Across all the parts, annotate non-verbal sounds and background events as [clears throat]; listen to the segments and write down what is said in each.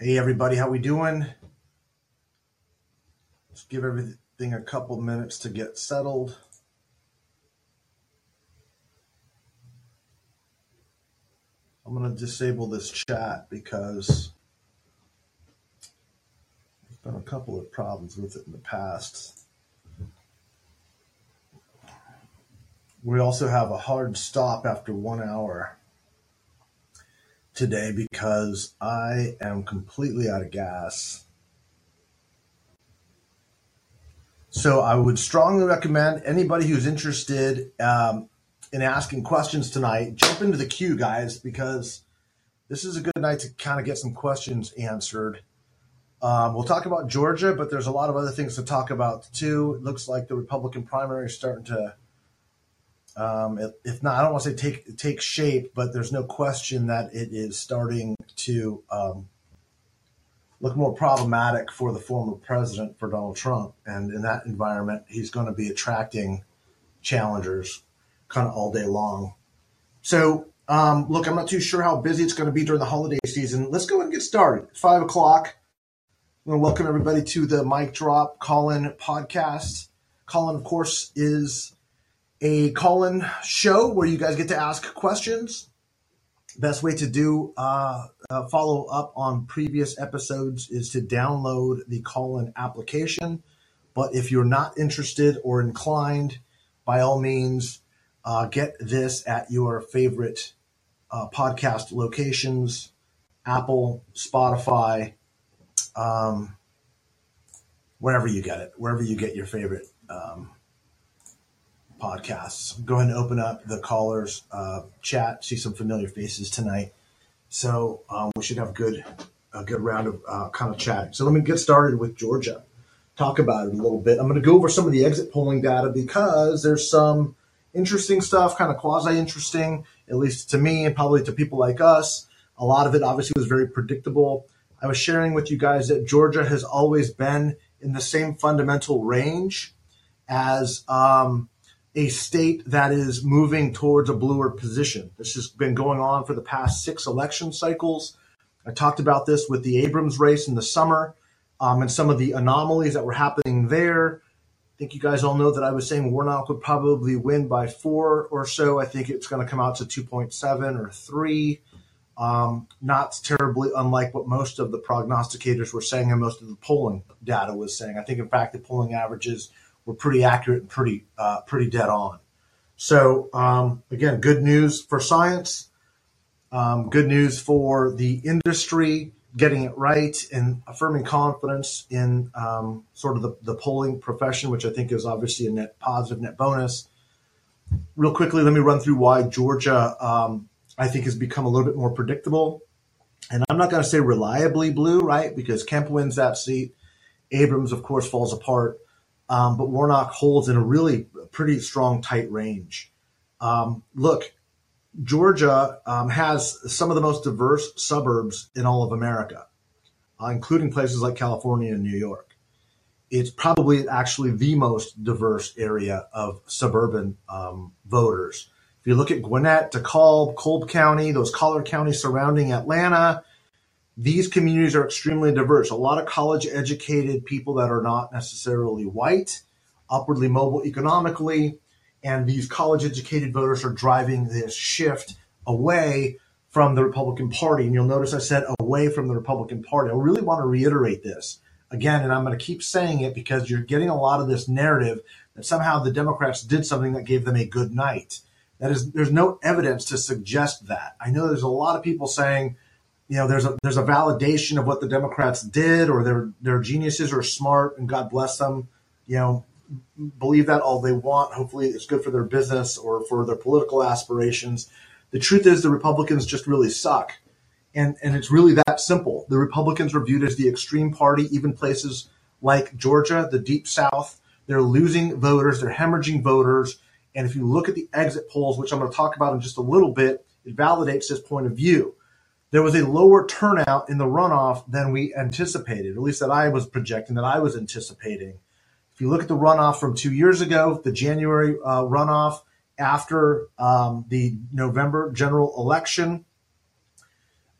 Hey everybody, how we doing? Let's give everything a couple minutes to get settled. I'm going to disable this chat because there's been a couple of problems with it in the past. We also have a hard stop after one hour today because I am completely out of gas. So I would strongly recommend anybody who's interested um, in asking questions tonight, jump into the queue, guys, because this is a good night to kind of get some questions answered. Um, we'll talk about Georgia, but there's a lot of other things to talk about too. It looks like the Republican primary is starting to um, if not, I don't want to say take take shape, but there's no question that it is starting to um, look more problematic for the former president, for Donald Trump. And in that environment, he's going to be attracting challengers kind of all day long. So, um, look, I'm not too sure how busy it's going to be during the holiday season. Let's go ahead and get started. Five o'clock. I'm going to welcome everybody to the Mic Drop Call-In podcast. Callin, of course, is a call-in show where you guys get to ask questions. Best way to do uh, uh, follow up on previous episodes is to download the call-in application. But if you're not interested or inclined, by all means, uh, get this at your favorite uh, podcast locations: Apple, Spotify, um, wherever you get it, wherever you get your favorite. Um, podcasts. Go ahead and open up the callers uh, chat. See some familiar faces tonight. So um, we should have good a good round of uh, kind of chatting. So let me get started with Georgia. Talk about it a little bit. I'm going to go over some of the exit polling data because there's some interesting stuff, kind of quasi interesting, at least to me and probably to people like us. A lot of it obviously was very predictable. I was sharing with you guys that Georgia has always been in the same fundamental range as um, a state that is moving towards a bluer position. This has been going on for the past six election cycles. I talked about this with the Abrams race in the summer um, and some of the anomalies that were happening there. I think you guys all know that I was saying Warnock would probably win by four or so. I think it's going to come out to 2.7 or three. Um, not terribly unlike what most of the prognosticators were saying and most of the polling data was saying. I think, in fact, the polling averages were pretty accurate and pretty uh, pretty dead on. So um, again, good news for science, um, good news for the industry getting it right and affirming confidence in um, sort of the, the polling profession, which I think is obviously a net positive, net bonus. Real quickly, let me run through why Georgia um, I think has become a little bit more predictable. And I'm not going to say reliably blue, right? Because Kemp wins that seat. Abrams, of course, falls apart um, but Warnock holds in a really pretty strong, tight range. Um, look, Georgia um, has some of the most diverse suburbs in all of America, uh, including places like California and New York. It's probably actually the most diverse area of suburban um, voters. If you look at Gwinnett, DeKalb, Cobb County, those collar counties surrounding Atlanta, these communities are extremely diverse. A lot of college educated people that are not necessarily white, upwardly mobile economically, and these college educated voters are driving this shift away from the Republican Party. And you'll notice I said away from the Republican Party. I really want to reiterate this again, and I'm going to keep saying it because you're getting a lot of this narrative that somehow the Democrats did something that gave them a good night. That is, there's no evidence to suggest that. I know there's a lot of people saying, you know, there's a there's a validation of what the Democrats did, or they're they're geniuses or smart, and God bless them. You know, believe that all they want. Hopefully, it's good for their business or for their political aspirations. The truth is, the Republicans just really suck, and and it's really that simple. The Republicans are viewed as the extreme party, even places like Georgia, the Deep South. They're losing voters. They're hemorrhaging voters. And if you look at the exit polls, which I'm going to talk about in just a little bit, it validates this point of view there was a lower turnout in the runoff than we anticipated, at least that I was projecting, that I was anticipating. If you look at the runoff from two years ago, the January uh, runoff after um, the November general election,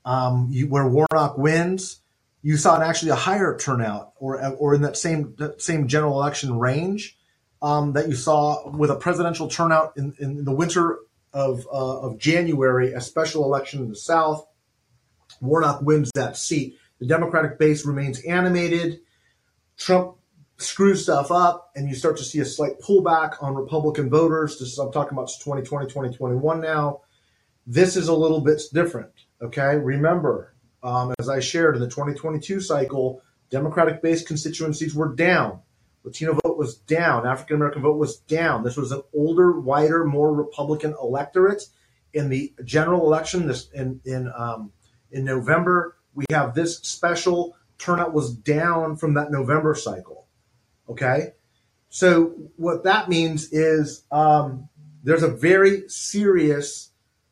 um, you, where Warnock wins, you saw actually a higher turnout, or or in that same that same general election range um, that you saw with a presidential turnout in, in the winter of uh, of January, a special election in the South. Warnock wins that seat. The Democratic base remains animated. Trump screws stuff up, and you start to see a slight pullback on Republican voters. This is, I'm talking about 2020, 2021 now. This is a little bit different. Okay, remember, um, as I shared in the 2022 cycle, Democratic based constituencies were down. Latino vote was down. African American vote was down. This was an older, wider, more Republican electorate. In the general election this in in um, in November, we have this special turnout was down from that November cycle. Okay, so what that means is um, there's a very serious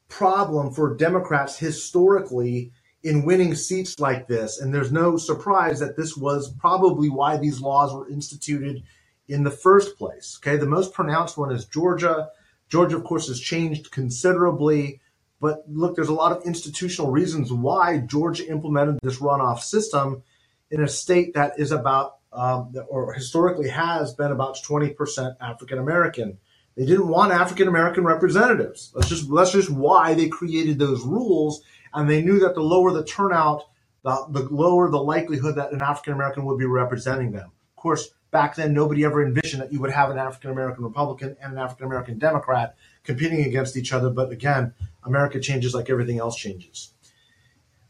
problem for Democrats historically in winning seats like this. And there's no surprise that this was probably why these laws were instituted in the first place. Okay, the most pronounced one is Georgia. Georgia, of course, has changed considerably. But look, there's a lot of institutional reasons why Georgia implemented this runoff system in a state that is about, um, or historically has been about 20% African American. They didn't want African American representatives. That's just that's just why they created those rules and they knew that the lower the turnout, the, the lower the likelihood that an African American would be representing them. Of course, back then, nobody ever envisioned that you would have an African American Republican and an African American Democrat competing against each other. But again, America changes like everything else changes.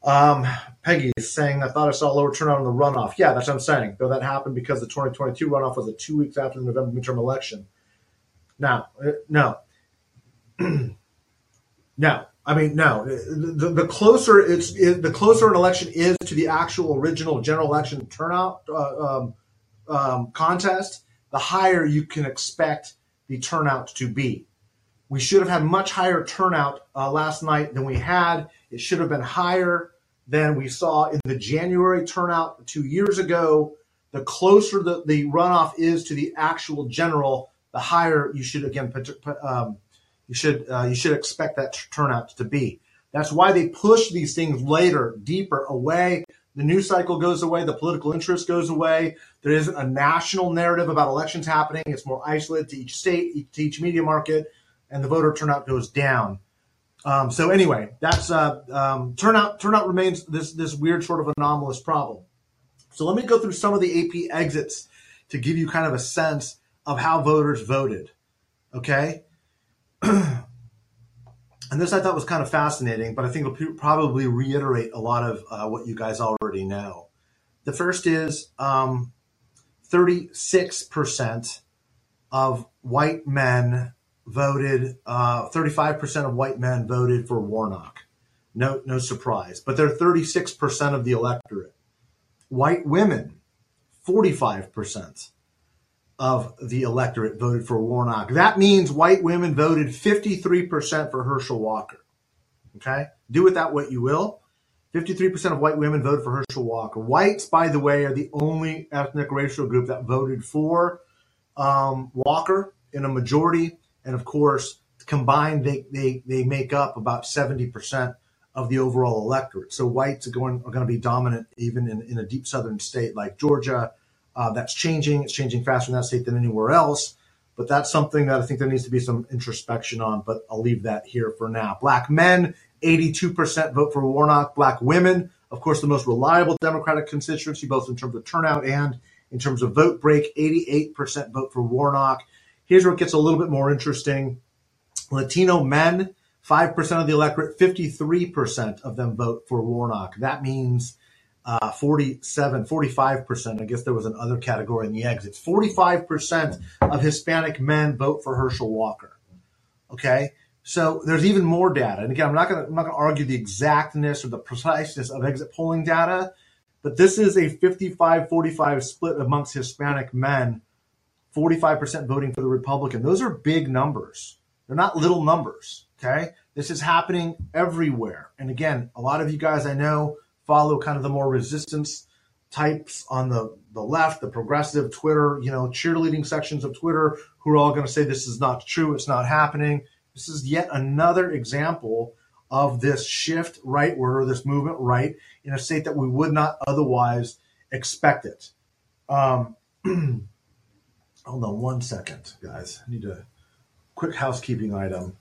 Um, Peggy is saying, I thought I saw a lower turnout in the runoff. Yeah, that's what I'm saying. Though that happened because the 2022 runoff was a two weeks after the November midterm election. Now, uh, no. [clears throat] no. I mean, no. The, the closer it's it, the closer an election is to the actual original general election turnout uh, um, um, contest, the higher you can expect the turnout to be. We should have had much higher turnout uh, last night than we had. It should have been higher than we saw in the January turnout two years ago. The closer the, the runoff is to the actual general, the higher you should again um, you should uh, you should expect that turnout to be. That's why they push these things later, deeper away. The news cycle goes away, the political interest goes away. There isn't a national narrative about elections happening. It's more isolated to each state, to each media market, and the voter turnout goes down. Um, so anyway, that's uh, um, turnout. Turnout remains this this weird sort of anomalous problem. So let me go through some of the AP exits to give you kind of a sense of how voters voted. Okay, [clears throat] and this I thought was kind of fascinating, but I think it'll probably reiterate a lot of uh, what you guys already know. The first is um, 36% of white men voted, uh, 35% of white men voted for Warnock. No, no surprise. But they're 36% of the electorate. White women, 45% of the electorate voted for Warnock. That means white women voted 53% for Herschel Walker. Okay? Do with that what you will. 53% of white women voted for Herschel Walker. Whites, by the way, are the only ethnic racial group that voted for um, Walker in a majority. And of course, combined, they, they, they make up about 70% of the overall electorate. So whites are going, are going to be dominant even in, in a deep southern state like Georgia, uh, that's changing. It's changing faster in that state than anywhere else. But that's something that I think there needs to be some introspection on. But I'll leave that here for now. Black men, 82% vote for Warnock. Black women, of course, the most reliable Democratic constituency, both in terms of turnout and in terms of vote break. 88% vote for Warnock. Here's where it gets a little bit more interesting. Latino men, 5% of the electorate, 53% of them vote for Warnock. That means uh, 47, 45%. I guess there was another category in the exits. 45% of Hispanic men vote for Herschel Walker. Okay. So there's even more data. And again, I'm not going to, argue the exactness or the preciseness of exit polling data, but this is a 55, 45 split amongst Hispanic men, 45% voting for the Republican. Those are big numbers. They're not little numbers. Okay. This is happening everywhere. And again, a lot of you guys I know follow kind of the more resistance types on the, the left, the progressive Twitter, you know, cheerleading sections of Twitter who are all going to say this is not true, it's not happening. This is yet another example of this shift rightward or this movement right in a state that we would not otherwise expect it. Um, [clears throat] hold on one second, guys. I need a quick housekeeping item.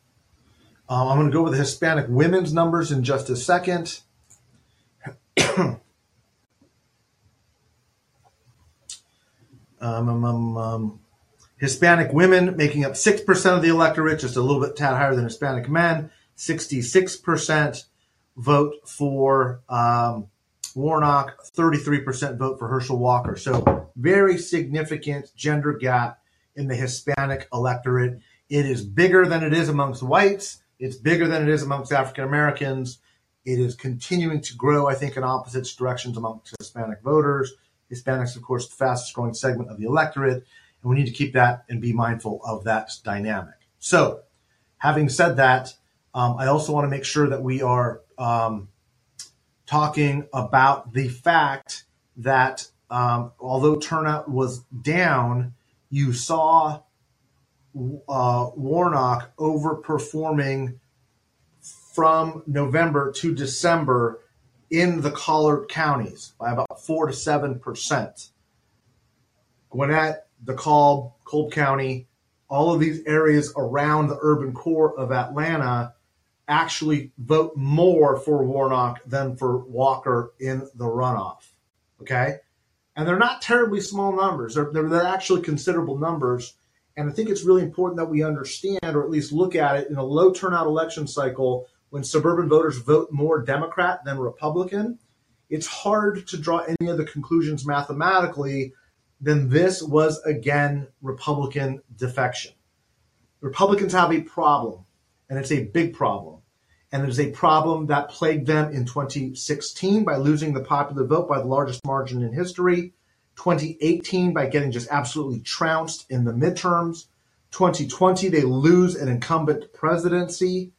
Um, I'm going to go over the Hispanic women's numbers in just a second. [coughs] Um, um, um, um, Hispanic women making up 6% of the electorate, just a little bit tad higher than Hispanic men. 66% vote for um, Warnock, 33% vote for Herschel Walker. So, very significant gender gap in the Hispanic electorate. It is bigger than it is amongst whites, it's bigger than it is amongst African Americans. It is continuing to grow, I think, in opposite directions amongst Hispanic voters. Hispanics, of course, the fastest growing segment of the electorate, and we need to keep that and be mindful of that dynamic. So, having said that, um, I also want to make sure that we are um, talking about the fact that um, although turnout was down, you saw uh, Warnock overperforming from November to December in the collared counties by about four to seven percent. Gwinnett, DeKalb, Cobb County, all of these areas around the urban core of Atlanta actually vote more for Warnock than for Walker in the runoff. Okay. And they're not terribly small numbers. They're, they're, they're, actually considerable numbers. And I think it's really important that we understand, or at least look at it in a low turnout election cycle when suburban voters vote more Democrat than Republican, it's hard to draw any other conclusions mathematically than this was again Republican defection. Republicans have a problem, and it's a big problem. And it is a problem that plagued them in 2016 by losing the popular vote by the largest margin in history, 2018 by getting just absolutely trounced in the midterms, 2020 they lose an incumbent presidency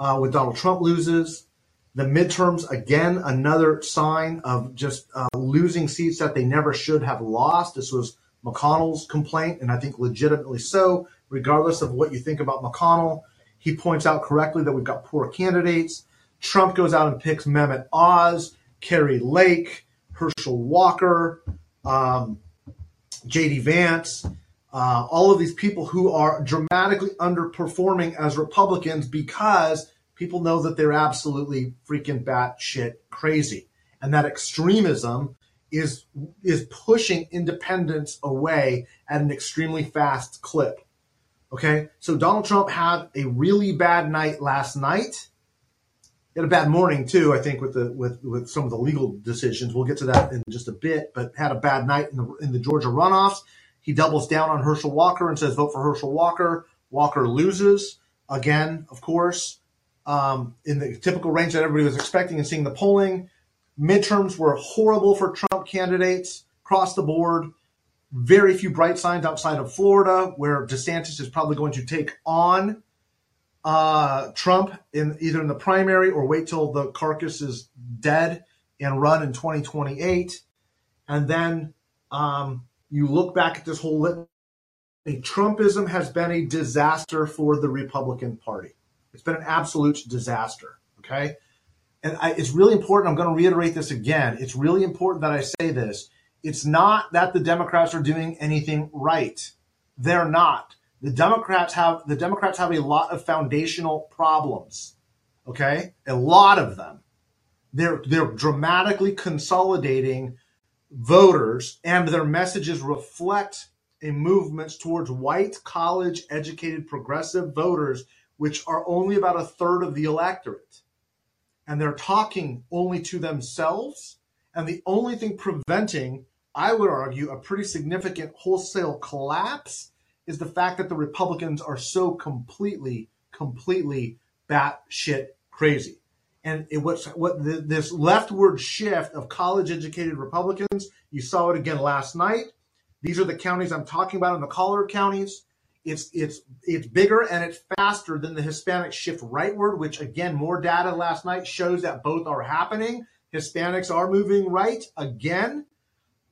uh, Donald Trump loses. The midterms, again, another sign of just uh, losing seats that they never should have lost. This was McConnell's complaint, and I think legitimately so, regardless of what you think about McConnell. He points out correctly that we've got poor candidates. Trump goes out and picks Mehmet Oz, Kari Lake, Herschel Walker, um, J.D. Vance, uh, all of these people who are dramatically underperforming as Republicans because people know that they're absolutely freaking batshit crazy, and that extremism is is pushing independence away at an extremely fast clip. Okay, so Donald Trump had a really bad night last night. He had a bad morning too, I think, with the with with some of the legal decisions. We'll get to that in just a bit, but had a bad night in the in the Georgia runoffs. He doubles down on Herschel Walker and says, vote for Herschel Walker. Walker loses again, of course, um, in the typical range that everybody was expecting and seeing the polling. Midterms were horrible for Trump candidates across the board. Very few bright signs outside of Florida, where DeSantis is probably going to take on uh, Trump in either in the primary or wait till the carcass is dead and run in 2028. And then um, you look back at this whole litany, Trumpism has been a disaster for the Republican Party. It's been an absolute disaster. Okay. And I, it's really important. I'm going to reiterate this again. It's really important that I say this. It's not that the Democrats are doing anything right. They're not. The Democrats have the Democrats have a lot of foundational problems. Okay, a lot of them. They're they're dramatically consolidating voters and their messages reflect a movement towards white college educated progressive voters which are only about a third of the electorate and they're talking only to themselves and the only thing preventing i would argue a pretty significant wholesale collapse is the fact that the republicans are so completely completely batshit crazy and it was what the, this leftward shift of college educated Republicans. You saw it again last night. These are the counties I'm talking about in the collar counties. It's it's it's bigger and it's faster than the Hispanic shift rightward, which again, more data last night shows that both are happening. Hispanics are moving right again.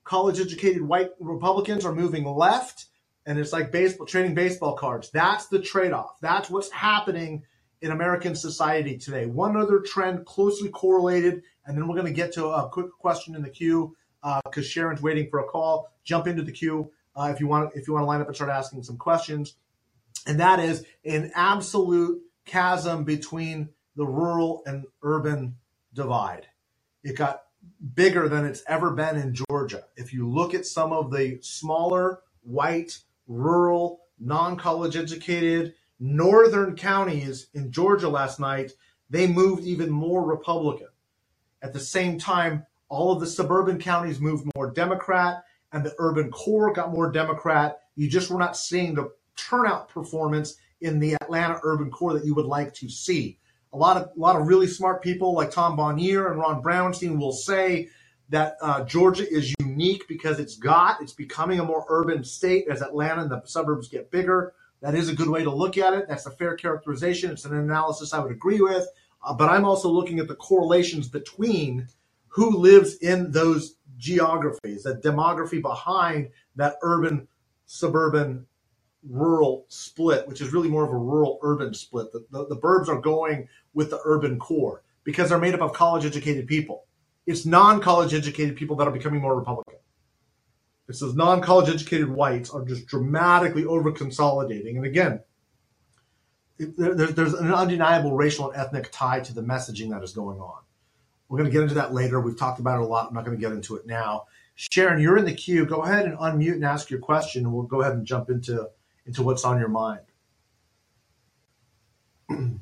College educated white Republicans are moving left. And it's like baseball trading baseball cards. That's the trade-off. That's what's happening in American society today. One other trend closely correlated, and then we're going to get to a quick question in the queue because uh, Sharon's waiting for a call. Jump into the queue uh, if you want. If you want to line up and start asking some questions, and that is an absolute chasm between the rural and urban divide. It got bigger than it's ever been in Georgia. If you look at some of the smaller, white, rural, non college educated, northern counties in Georgia last night, they moved even more Republican. At the same time, all of the suburban counties moved more Democrat, and the urban core got more Democrat. You just were not seeing the turnout performance in the Atlanta urban core that you would like to see. A lot of a lot of really smart people like Tom Bonier and Ron Brownstein will say that uh, Georgia is unique because it's got it's becoming a more urban state as Atlanta and the suburbs get bigger. That is a good way to look at it. That's a fair characterization. It's an analysis I would agree with. Uh, but I'm also looking at the correlations between who lives in those geographies, the demography behind that urban suburban rural split, which is really more of a rural urban split. The, the, the burbs are going with the urban core because they're made up of college educated people. It's non college educated people that are becoming more Republican. It's those non college educated whites are just dramatically over consolidating. And again, it, there, there's an undeniable racial and ethnic tie to the messaging that is going on. We're going to get into that later. We've talked about it a lot. I'm not going to get into it now. Sharon, you're in the queue. Go ahead and unmute and ask your question, and we'll go ahead and jump into into what's on your mind. [clears throat]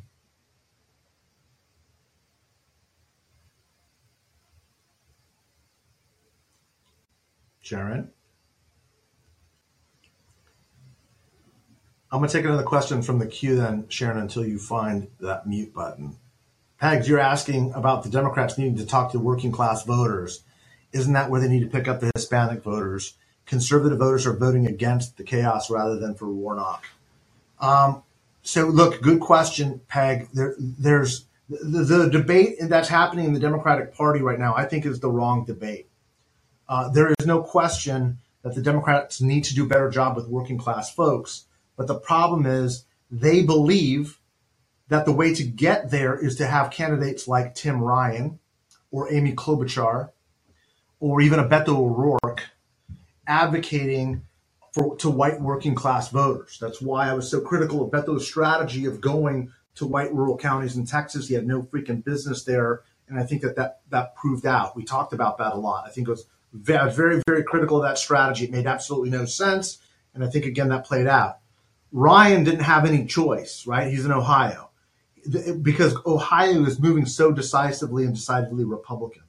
Sharon? I'm going to take another question from the queue then, Sharon, until you find that mute button. Pegs, you're asking about the Democrats needing to talk to working class voters. Isn't that where they need to pick up the Hispanic voters? Conservative voters are voting against the chaos rather than for Warnock. Um, so, look, good question, Peg. There, there's the, the, debate that's happening in the Democratic Party right now. I think is the wrong debate. Uh, there is no question that the Democrats need to do a better job with working class folks, but the problem is they believe that the way to get there is to have candidates like Tim Ryan or Amy Klobuchar or even a Beto O'Rourke advocating for to white working class voters. That's why I was so critical of Beto's strategy of going to white rural counties in Texas. He had no freaking business there, and I think that that, that proved out. We talked about that a lot. I think it was very, very, very critical of that strategy. It made absolutely no sense, and I think again that played out. Ryan didn't have any choice, right? He's in Ohio because Ohio is moving so decisively and decidedly Republican.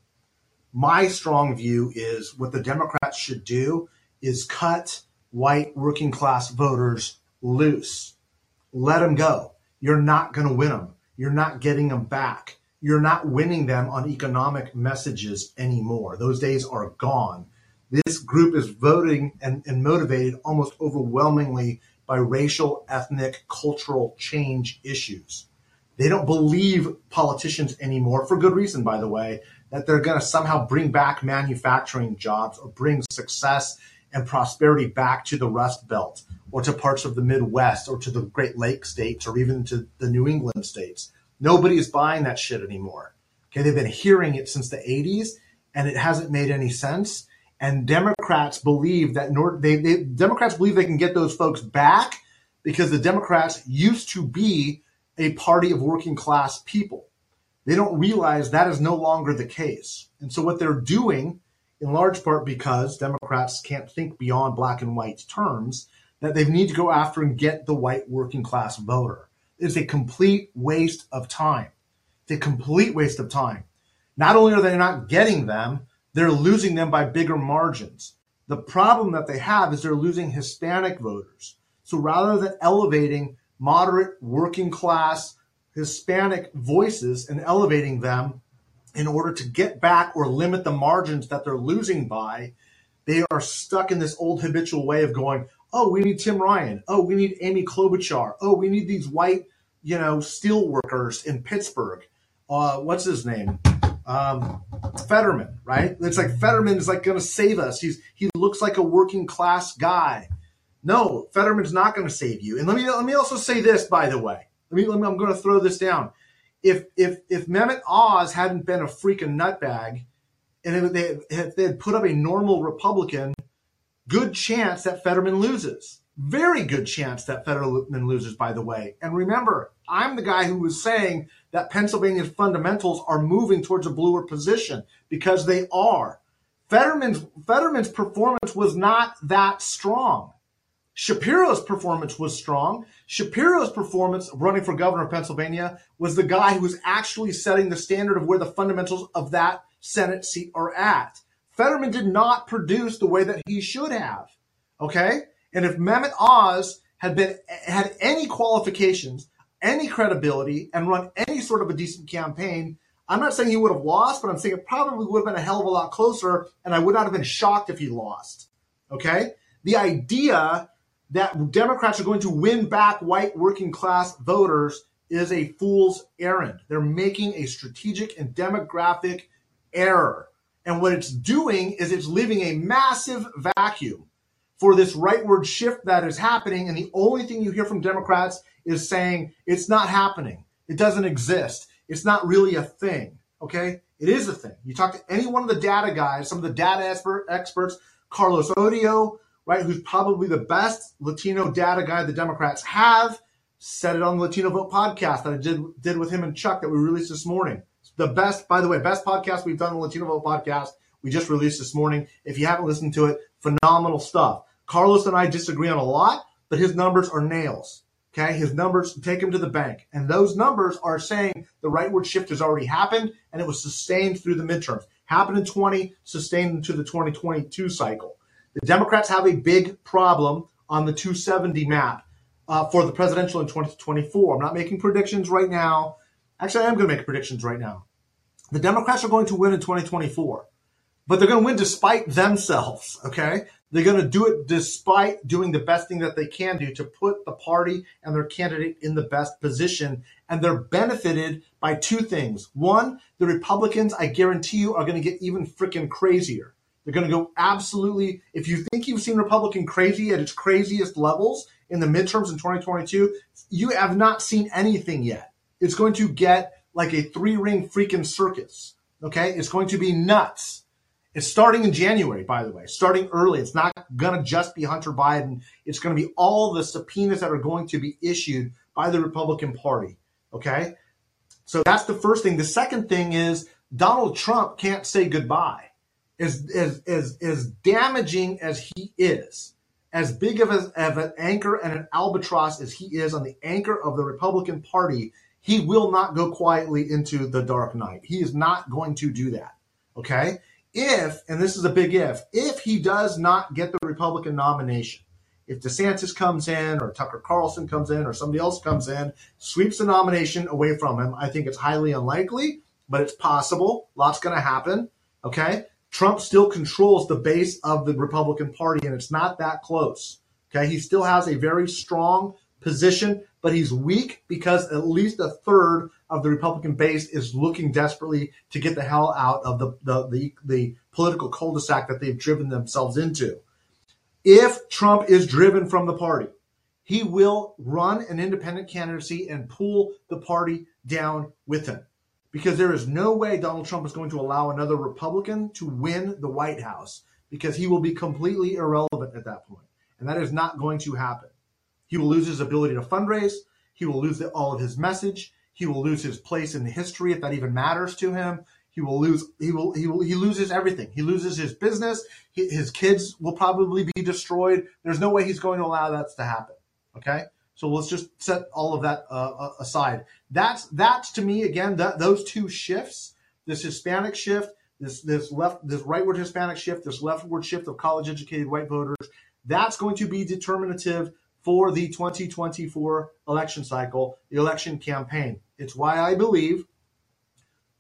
My strong view is what the Democrats should do is cut white working class voters loose. Let them go. You're not going to win them. You're not getting them back. You're not winning them on economic messages anymore. Those days are gone. This group is voting and, and motivated almost overwhelmingly by racial, ethnic, cultural change issues. They don't believe politicians anymore, for good reason, by the way, that they're going to somehow bring back manufacturing jobs or bring success and prosperity back to the Rust Belt or to parts of the Midwest or to the Great Lakes states or even to the New England states. Nobody is buying that shit anymore. Okay, they've been hearing it since the 80s and it hasn't made any sense. And Democrats believe that nor- they, they Democrats believe they can get those folks back because the Democrats used to be a party of working class people. They don't realize that is no longer the case. And so what they're doing, in large part because Democrats can't think beyond black and white terms, that they need to go after and get the white working class voter. It's a complete waste of time. It's a complete waste of time. Not only are they not getting them, they're losing them by bigger margins. The problem that they have is they're losing Hispanic voters. So rather than elevating moderate, working class, Hispanic voices and elevating them in order to get back or limit the margins that they're losing by, they are stuck in this old habitual way of going, oh, we need Tim Ryan. Oh, we need Amy Klobuchar. Oh, we need these white, you know, steel workers in Pittsburgh. Uh, what's his name? Um, Fetterman, right? It's like Fetterman is like going to save us. He's he looks like a working class guy. No, Fetterman's not going to save you. And let me let me also say this, by the way. Let me, let me I'm going to throw this down. If if if Mehmet Oz hadn't been a freaking nutbag, and if they, if they had put up a normal Republican, good chance that Fetterman loses. Very good chance that Fetterman loses, by the way. And remember, I'm the guy who was saying that Pennsylvania's fundamentals are moving towards a bluer position because they are. Fetterman's Fetterman's performance was not that strong. Shapiro's performance was strong. Shapiro's performance running for governor of Pennsylvania was the guy who was actually setting the standard of where the fundamentals of that Senate seat are at. Fetterman did not produce the way that he should have. Okay? And if Mehmet Oz had been had any qualifications, any credibility, and run any sort of a decent campaign, I'm not saying he would have lost, but I'm saying it probably would have been a hell of a lot closer, and I would not have been shocked if he lost. Okay? The idea that Democrats are going to win back white working class voters is a fool's errand. They're making a strategic and demographic error. And what it's doing is it's leaving a massive vacuum for this rightward shift that is happening. And the only thing you hear from Democrats is saying it's not happening. It doesn't exist. It's not really a thing. Okay. It is a thing. You talk to any one of the data guys, some of the data expert, experts, Carlos Odio, right, who's probably the best Latino data guy the Democrats have, said it on the Latino Vote podcast that I did did with him and Chuck that we released this morning. The best, by the way, best podcast we've done, the Latino Vote podcast. We just released this morning. If you haven't listened to it, phenomenal stuff. Carlos and I disagree on a lot, but his numbers are nails. Okay, his numbers take him to the bank, and those numbers are saying the rightward shift has already happened, and it was sustained through the midterms. Happened in 20, sustained into the 2022 cycle. The Democrats have a big problem on the 270 map uh, for the presidential in 2024. I'm not making predictions right now. Actually, I am going to make predictions right now. The Democrats are going to win in 2024, but they're going to win despite themselves. Okay. They're going to do it despite doing the best thing that they can do to put the party and their candidate in the best position. And they're benefited by two things. One, the Republicans, I guarantee you, are going to get even freaking crazier. They're going to go absolutely. If you think you've seen Republican crazy at its craziest levels in the midterms in 2022, you have not seen anything yet. It's going to get like a three ring freaking circus. Okay. It's going to be nuts. It's starting in January, by the way, starting early. It's not going to just be Hunter Biden. It's going to be all the subpoenas that are going to be issued by the Republican Party. Okay. So that's the first thing. The second thing is Donald Trump can't say goodbye as, as, as, as damaging as he is, as big of, a, of an anchor and an albatross as he is on the anchor of the Republican Party, he will not go quietly into the dark night. He is not going to do that. Okay? If, and this is a big if, if he does not get the Republican nomination, if DeSantis comes in or Tucker Carlson comes in or somebody else comes in, sweeps the nomination away from him, I think it's highly unlikely, but it's possible. Lots going to happen. Okay. Trump still controls the base of the Republican Party, and it's not that close. Okay, he still has a very strong position, but he's weak because at least a third of the Republican base is looking desperately to get the hell out of the the the, the political cul-de-sac that they've driven themselves into. If Trump is driven from the party, he will run an independent candidacy and pull the party down with him because there is no way Donald Trump is going to allow another Republican to win the White House because he will be completely irrelevant at that point. And that is not going to happen. He will lose his ability to fundraise. He will lose the, all of his message. He will lose his place in history if that even matters to him. He will lose. He will. He will. He loses everything. He loses his business. He, his kids will probably be destroyed. There's no way he's going to allow that to happen. Okay. So let's just set all of that uh, uh, aside. That's that's to me again that those two shifts, this Hispanic shift, this this left this rightward Hispanic shift, this leftward shift of college educated white voters, that's going to be determinative for the 2024 election cycle, the election campaign. It's why I believe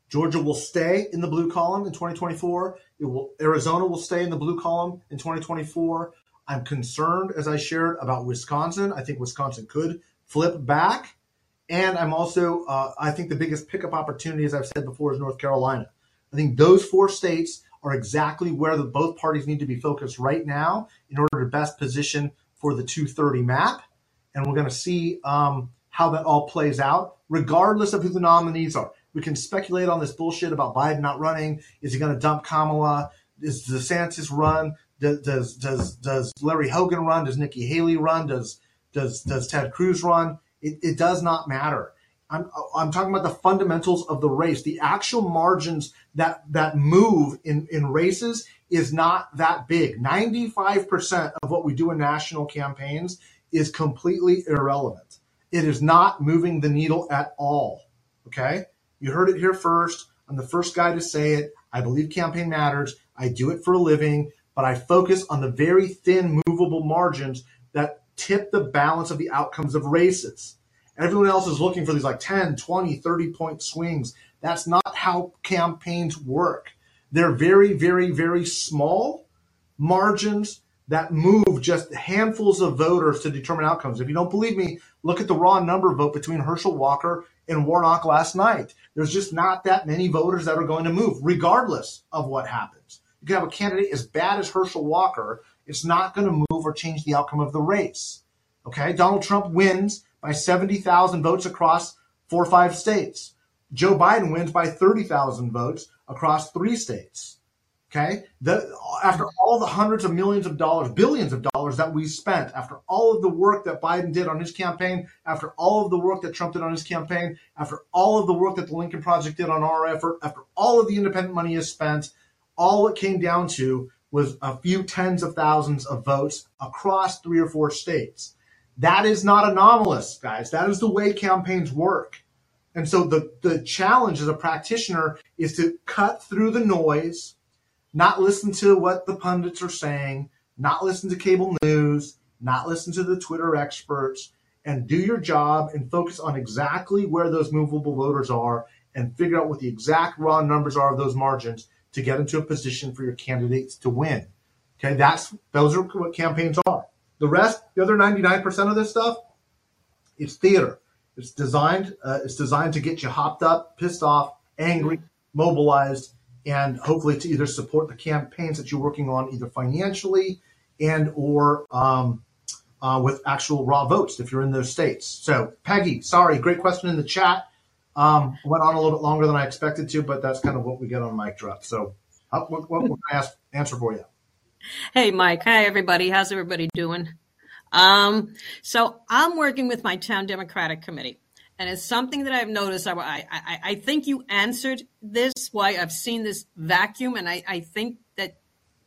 Georgia will stay in the blue column in 2024. It will Arizona will stay in the blue column in 2024. I'm concerned, as I shared, about Wisconsin. I think Wisconsin could flip back. And I'm also, uh, I think the biggest pickup opportunity, as I've said before, is North Carolina. I think those four states are exactly where the, both parties need to be focused right now in order to best position for the 230 map. And we're going to see um, how that all plays out, regardless of who the nominees are. We can speculate on this bullshit about Biden not running. Is he going to dump Kamala? Is DeSantis run? Does, does does does Larry Hogan run? Does Nikki Haley run? Does does does Ted Cruz run? It, it does not matter. I'm I'm talking about the fundamentals of the race. The actual margins that that move in in races is not that big. 95% of what we do in national campaigns is completely irrelevant. It is not moving the needle at all. Okay? You heard it here first. I'm the first guy to say it. I believe campaign matters. I do it for a living, but I focus on the very thin movable margins that tip the balance of the outcomes of races. Everyone else is looking for these like 10, 20, 30 point swings. That's not how campaigns work. They're very, very, very small margins that move just handfuls of voters to determine outcomes. If you don't believe me, look at the raw number vote between Herschel Walker and Warnock last night. There's just not that many voters that are going to move, regardless of what happens. You can have a candidate as bad as Herschel Walker, it's not going to move or change the outcome of the race. Okay, Donald Trump wins by 70,000 votes across four or five states. Joe Biden wins by 30,000 votes across three states. Okay. The, after all the hundreds of millions of dollars, billions of dollars that we spent, after all of the work that Biden did on his campaign, after all of the work that Trump did on his campaign, after all of the work that the Lincoln Project did on our effort, after all of the independent money is spent, all it came down to was a few tens of thousands of votes across three or four states. That is not anomalous, guys. That is the way campaigns work. And so the, the challenge as a practitioner is to cut through the noise, not listen to what the pundits are saying, not listen to cable news, not listen to the Twitter experts, and do your job and focus on exactly where those movable voters are and figure out what the exact raw numbers are of those margins to get into a position for your candidates to win. Okay, that's those are what campaigns are. The rest, the other 99% of this stuff, it's theater. It's designed. Uh, it's designed to get you hopped up, pissed off, angry, mobilized, and hopefully to either support the campaigns that you're working on, either financially and or um, uh, with actual raw votes if you're in those states. So, Peggy, sorry, great question in the chat. Um, went on a little bit longer than I expected to, but that's kind of what we get on mic drop. So, what, what, what can I ask, answer for you? Hey, Mike. Hi, everybody. How's everybody doing? Um, so I'm working with my town Democratic committee, and it's something that I've noticed. I, I, I think you answered this. Why I've seen this vacuum, and I, I think that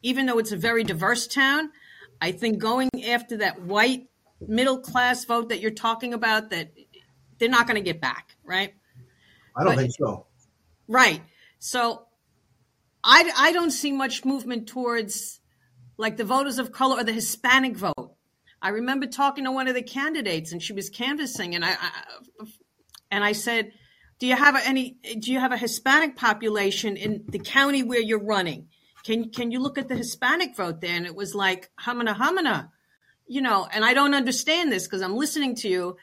even though it's a very diverse town, I think going after that white middle class vote that you're talking about, that they're not going to get back, right? I don't but, think so. Right. So I, I don't see much movement towards like the voters of color or the Hispanic vote. I remember talking to one of the candidates, and she was canvassing, and I, I and I said, "Do you have any? Do you have a Hispanic population in the county where you're running? Can can you look at the Hispanic vote there?" And it was like hamana hamana, you know. And I don't understand this because I'm listening to you,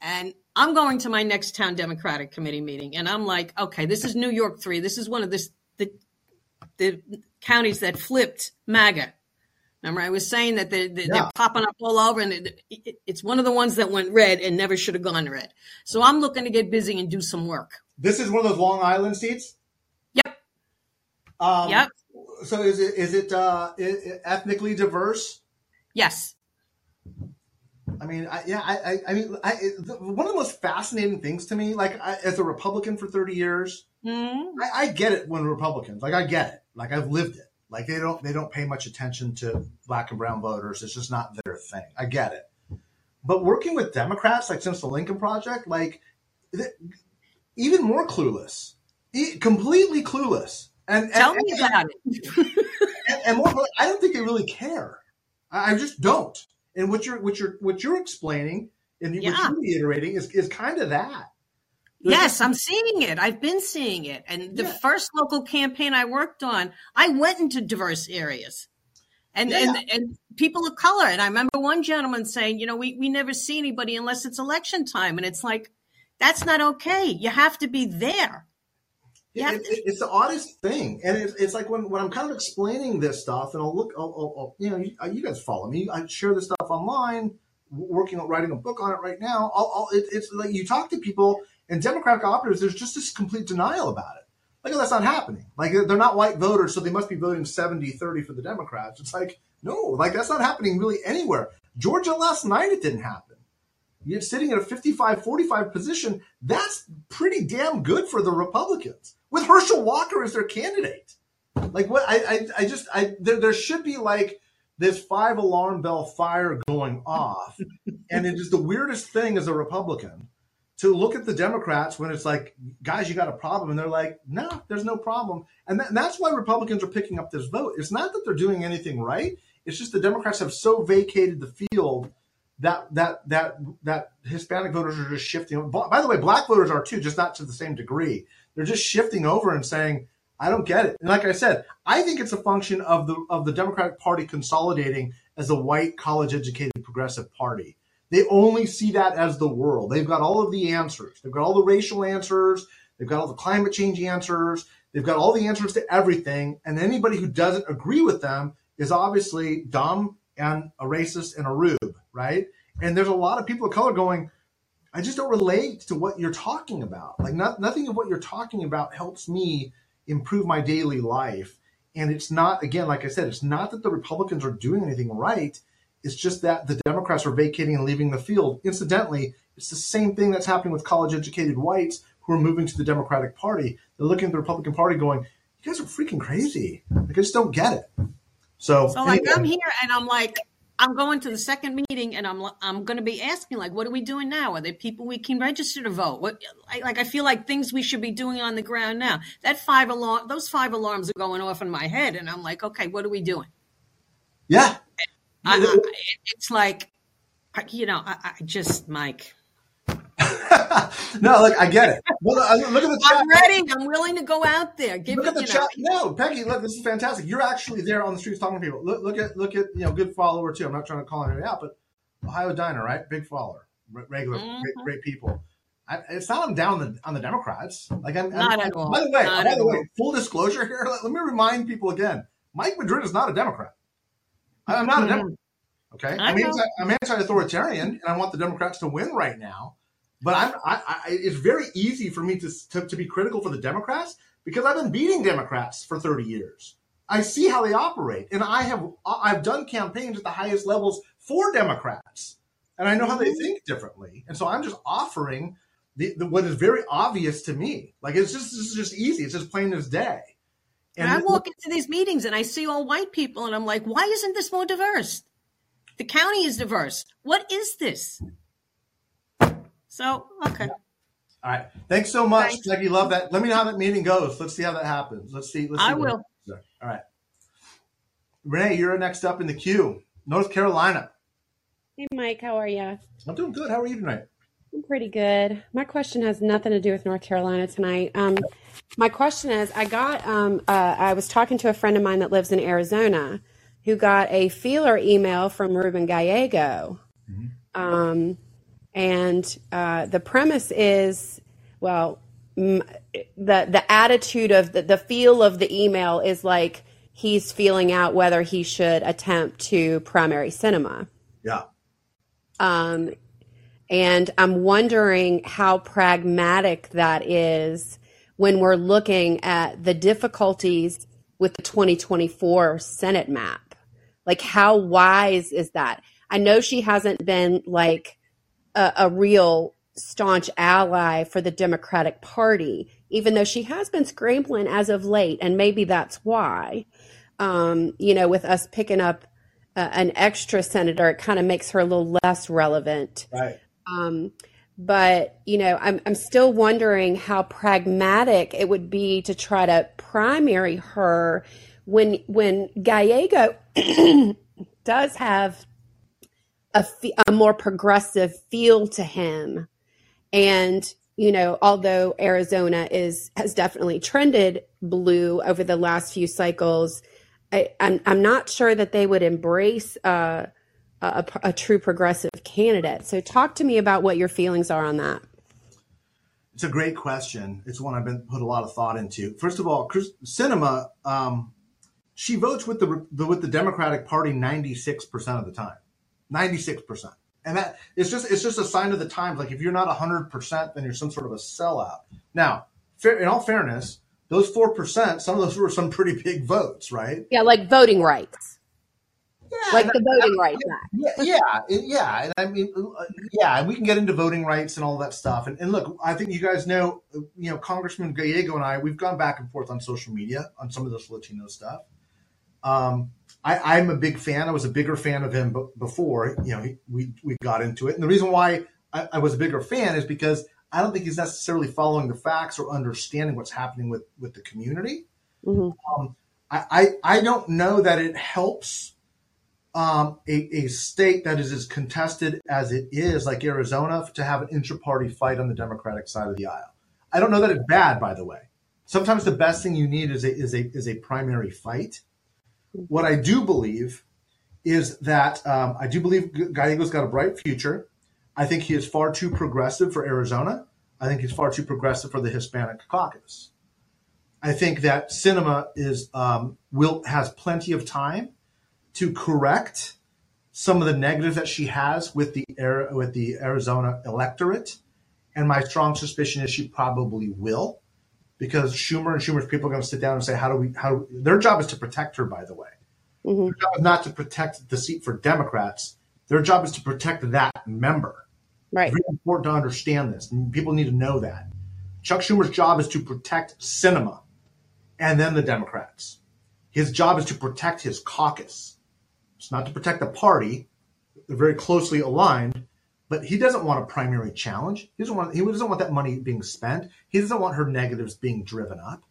and I'm going to my next town Democratic committee meeting, and I'm like, okay, this is New York three. This is one of this the the counties that flipped MAGA Remember, I was saying that they're, they're, yeah. popping up all over, and it, it, it's one of the ones that went red and never should have gone red. So I'm looking to get busy and do some work. This is one of those Long Island seats. Yep. Um, yep. So is it is it uh, ethnically diverse? Yes. I mean, I, yeah, I, I mean, I, one of the most fascinating things to me, like I, as a Republican for thirty years, mm-hmm. I, get it when Republicans, like I get it, like I've lived it like they don't they don't pay much attention to black and brown voters. It's just not their thing. I get it. But working with Democrats, like since the Lincoln Project, like even more clueless, completely clueless. And tell and, me about it. [laughs] and, and, more, I don't think they really care. I, just don't. And what you're what you're what you're explaining and yeah. what you're reiterating is is kind of that. Yes, I'm seeing it. I've been seeing it. And the yeah. first local campaign I worked on, I went into diverse areas. And, yeah. and and people of color. And I remember one gentleman saying, you know, we, we never see anybody unless it's election time. And it's like, that's not okay. You have to be there. Yeah, it, it, it's the oddest thing, and it, it's like when, when I'm kind of explaining this stuff, and I'll look, I'll, I'll, I'll, you know, you, uh, you, guys follow me. I share this stuff online working on writing a book on it right now. I'll, I'll, it, it's like you talk to people and Democratic operatives, there's just this complete denial about it. Like, oh, that's not happening. Like, they're not white voters, so they must be voting 70 30 for the Democrats. It's like, no, like, that's not happening really anywhere. Georgia last night, it didn't happen. You're sitting in a 55 45 position. That's pretty damn good for the Republicans with Herschel Walker as their candidate. Like, what I, I, I just, I, there, there should be like, this five alarm bell fire going off. [laughs] and it is the weirdest thing as a Republican to look at the Democrats when it's like, guys, you got a problem. And they're like, no, there's no problem. And, that, and that's why Republicans are picking up this vote. It's not that they're doing anything right. It's just the Democrats have so vacated the field that that that that Hispanic voters are just shifting. By the way, black voters are too, just not to the same degree. They're just shifting over and saying, I don't get it. And like I said, I think it's a function of the of the Democratic Party consolidating as a white college educated progressive party. They only see that as the world. They've got all of the answers. They've got all the racial answers. They've got all the climate change answers. They've got all the answers to everything. And anybody who doesn't agree with them is obviously dumb and a racist and a rube, right? And there's a lot of people of color going, I just don't relate to what you're talking about. Like not, nothing of what you're talking about helps me improve my daily life. And it's not, again, like I said, it's not that the Republicans are doing anything right. It's just that the Democrats are vacating and leaving the field. Incidentally, it's the same thing that's happening with college educated whites who are moving to the Democratic Party. They're looking at the Republican Party going, you guys are freaking crazy. Like, I just don't get it. So, so anyway. like I'm here and I'm like, I'm going to the second meeting and I'm I'm going to be asking like, what are we doing now? Are there people we can register to vote? What like I feel like things we should be doing on the ground now. That five alarm, those five alarms are going off in my head, and I'm like, okay, what are we doing? Yeah, I, I, it's like, you know, I, I just Mike. [laughs] no, look, I get it. Look, look at the chat. I'm ready. I'm willing to go out there. Give look me, at the chat. Know. No, Peggy, look, this is fantastic. You're actually there on the streets talking to people. Look, look at, look at, you know, good follower too. I'm not trying to call anybody out, but Ohio Diner, right? Big follower, regular, mm-hmm. great, great, people. I, it's not I'm down on the, on the Democrats. Like I'm, not I'm, at all. By the way, not by the way, full disclosure here. Let, let, me remind people again. Mike Madrid is not a Democrat. I'm not a mm-hmm. Democrat. Okay, I am anti, I'm anti-authoritarian, and I want the Democrats to win right now. But I'm, I, I, it's very easy for me to, to, to be critical for the Democrats because I've been beating Democrats for 30 years. I see how they operate, and I have I've done campaigns at the highest levels for Democrats, and I know how they mm-hmm. think differently. And so I'm just offering the, the what is very obvious to me. Like it's just this is just easy. It's just plain as day. And, and I walk into these meetings and I see all white people, and I'm like, why isn't this more diverse? The county is diverse. What is this? So, okay. All right. Thanks so much, Thanks. Jackie. Love that. Let me know how that meeting goes. Let's see how that happens. Let's see. Let's see I will. All right. Renee, you're next up in the queue. North Carolina. Hey, Mike. How are you? I'm doing good. How are you tonight? I'm pretty good. My question has nothing to do with North Carolina tonight. Um, my question is I got, um, uh, I was talking to a friend of mine that lives in Arizona who got a feeler email from Ruben Gallego. Mm-hmm. Um, and uh, the premise is, well, m- the the attitude of the, the feel of the email is like he's feeling out whether he should attempt to primary Sinema. Yeah. Um, and I'm wondering how pragmatic that is when we're looking at the difficulties with the 2024 Senate map. Like, how wise is that? I know she hasn't been like a, a real staunch ally for the Democratic Party, even though she has been scrambling as of late, and maybe that's why. Um, you know, with us picking up uh, an extra senator, it kind of makes her a little less relevant. Right. Um, but you know, I'm I'm still wondering how pragmatic it would be to try to primary her when when Gallego [clears throat] does have a, a more progressive feel to him. And, you know, although Arizona is, has definitely trended blue over the last few cycles, I, am I'm, I'm not sure that they would embrace uh, a, a true progressive candidate. So talk to me about what your feelings are on that. It's a great question. It's one I've been put a lot of thought into. First of all, Chris, Sinema, um, she votes with the, the with the Democratic Party ninety six percent of the time. 96%. and that it's just it's just a sign of the times. Like if you're not hundred percent, then you're some sort of a sellout. Now, fair, in all fairness, those four percent, some of those were some pretty big votes, right? Yeah, like voting rights. Yeah, like the voting rights act. Yeah, yeah, yeah. And I mean, yeah, and we can get into voting rights and all that stuff. And, and look, I think you guys know, you know, Congressman Gallego and I, we've gone back and forth on social media on some of this Latino stuff. Um, I, I'm a big fan. I was a bigger fan of him b- before, you know, he, we we got into it. And the reason why I, I was a bigger fan is because I don't think he's necessarily following the facts or understanding what's happening with with the community. Mhm. Um, I, I I don't know that it helps um, a, a state that is as contested as it is, like Arizona, to have an intra-party fight on the Democratic side of the aisle. I don't know that it's bad, by the way. Sometimes the best thing you need is a is a is a primary fight. What I do believe is that um, I do believe Gallego's got a bright future. I think he is far too progressive for Arizona. I think he's far too progressive for the Hispanic caucus. I think that Sinema is um, will has plenty of time to correct some of the negatives that she has with the with the Arizona electorate, and my strong suspicion is she probably will, because Schumer and Schumer's people are going to sit down and say, "How do we? How their job is to protect her." By the way, Mhm. their job is not to protect the seat for Democrats. Their job is to protect that member. Right. It's very important to understand this. People need to know that. Chuck Schumer's job is to protect Sinema and then the Democrats. His job is to protect his caucus. It's not to protect the party. They're very closely aligned, but he doesn't want a primary challenge. He doesn't want he doesn't want that money being spent. He doesn't want her negatives being driven up.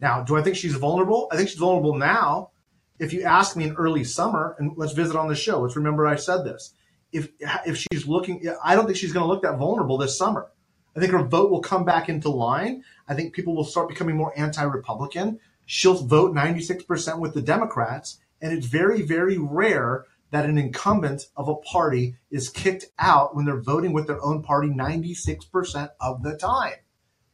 Now, do I think she's vulnerable? I think she's vulnerable now. If you ask me in early summer, and let's visit on the show, let's remember I said this. If if she's looking, I don't think she's going to look that vulnerable this summer. I think her vote will come back into line. I think people will start becoming more anti-Republican. She'll vote 96% with the Democrats, and it's very, very rare that an incumbent of a party is kicked out when they're voting with their own party 96% of the time.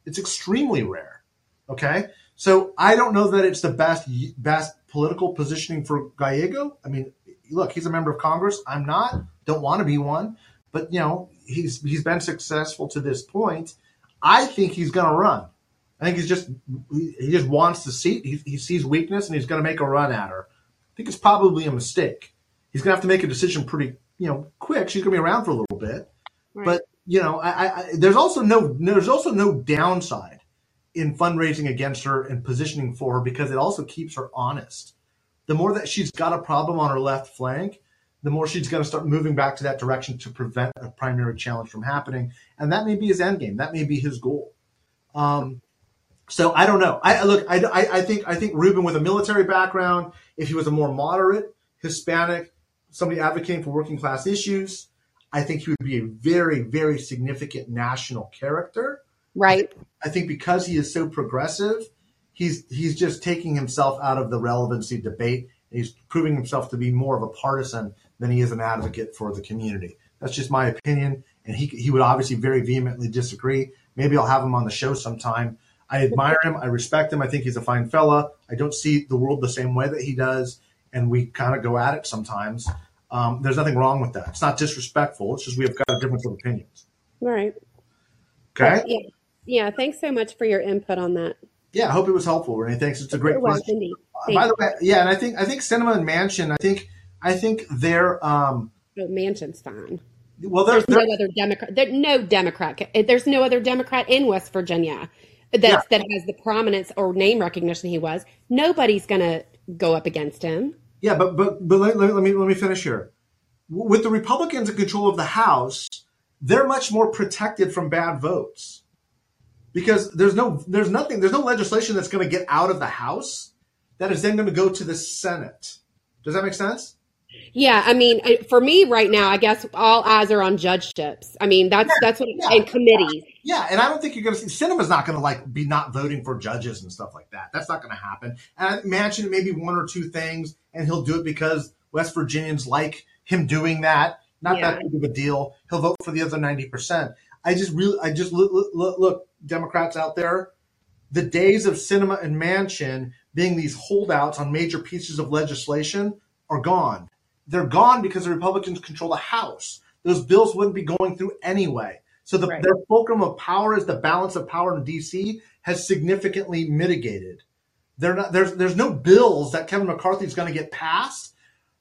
It's extremely rare. Okay? So I don't know that it's the best best political positioning for Gallego. I mean, look, he's a member of Congress. I'm not. Don't want to be one. But you know, he's he's been successful to this point. I think he's going to run. I think he's just he just wants the seat. He, he sees weakness and he's going to make a run at her. I think it's probably a mistake. He's going to have to make a decision pretty you know quick. She's going to be around for a little bit, Right. but you know, I, I, there's also no there's also no downside in fundraising against her and positioning for her because it also keeps her honest. The more that she's got a problem on her left flank, the more she's going to start moving back to that direction to prevent a primary challenge from happening. And that may be his end game. That may be his goal. Um, so I don't know. I look. I, I, I think I think Ruben with a military background, if he was a more moderate Hispanic, somebody advocating for working class issues, I think he would be a very very significant national character. Right. I think because he is so progressive, he's he's just taking himself out of the relevancy debate. He's proving himself to be more of a partisan than he is an advocate for the community. That's just my opinion, and he he would obviously very vehemently disagree. Maybe I'll have him on the show sometime. I admire him. I respect him. I think he's a fine fella. I don't see the world the same way that he does, and we kind of go at it sometimes. Um, there's nothing wrong with that. It's not disrespectful. It's just we have got a difference of opinions. Right. Okay. Yeah. Yeah. Thanks so much for your input on that. Yeah, I hope it was helpful, Renee. Thanks. It's a great It was question. indeed. By the way, yeah, and I think I think Sinema and Manchin. I think I think they're um Oh, Manchin's fine. well they're, There's no other Democrat. There, no Democrat. There's no other Democrat in West Virginia that Yeah. that has the prominence or name recognition he was. Nobody's going to go up against him. Yeah, but but but let, let, me let me finish here. With the Republicans in control of the House, they're much more protected from bad votes because there's no there's nothing there's no legislation that's going to get out of the House that is then going to go to the Senate. Does that make sense? Yeah, I mean, for me right now, I guess all eyes are on judgeships. I mean, that's that's what yeah. and committees. Yeah, and I don't think you're going to see Sinema's not going to like be not voting for judges and stuff like that. That's not going to happen. And I imagine maybe one or two things, and he'll do it because West Virginians like him doing that. Not Yeah. that big of a deal. He'll vote for the other ninety percent. I just really, I just look, look, look, Democrats out there. The days of Sinema and Manchin being these holdouts on major pieces of legislation are gone. They're gone because the Republicans control the House. those bills wouldn't be going through anyway. So the, Right. their fulcrum of power is the balance of power in DC has significantly mitigated. They're not, there's there's no bills that Kevin McCarthy is going to get passed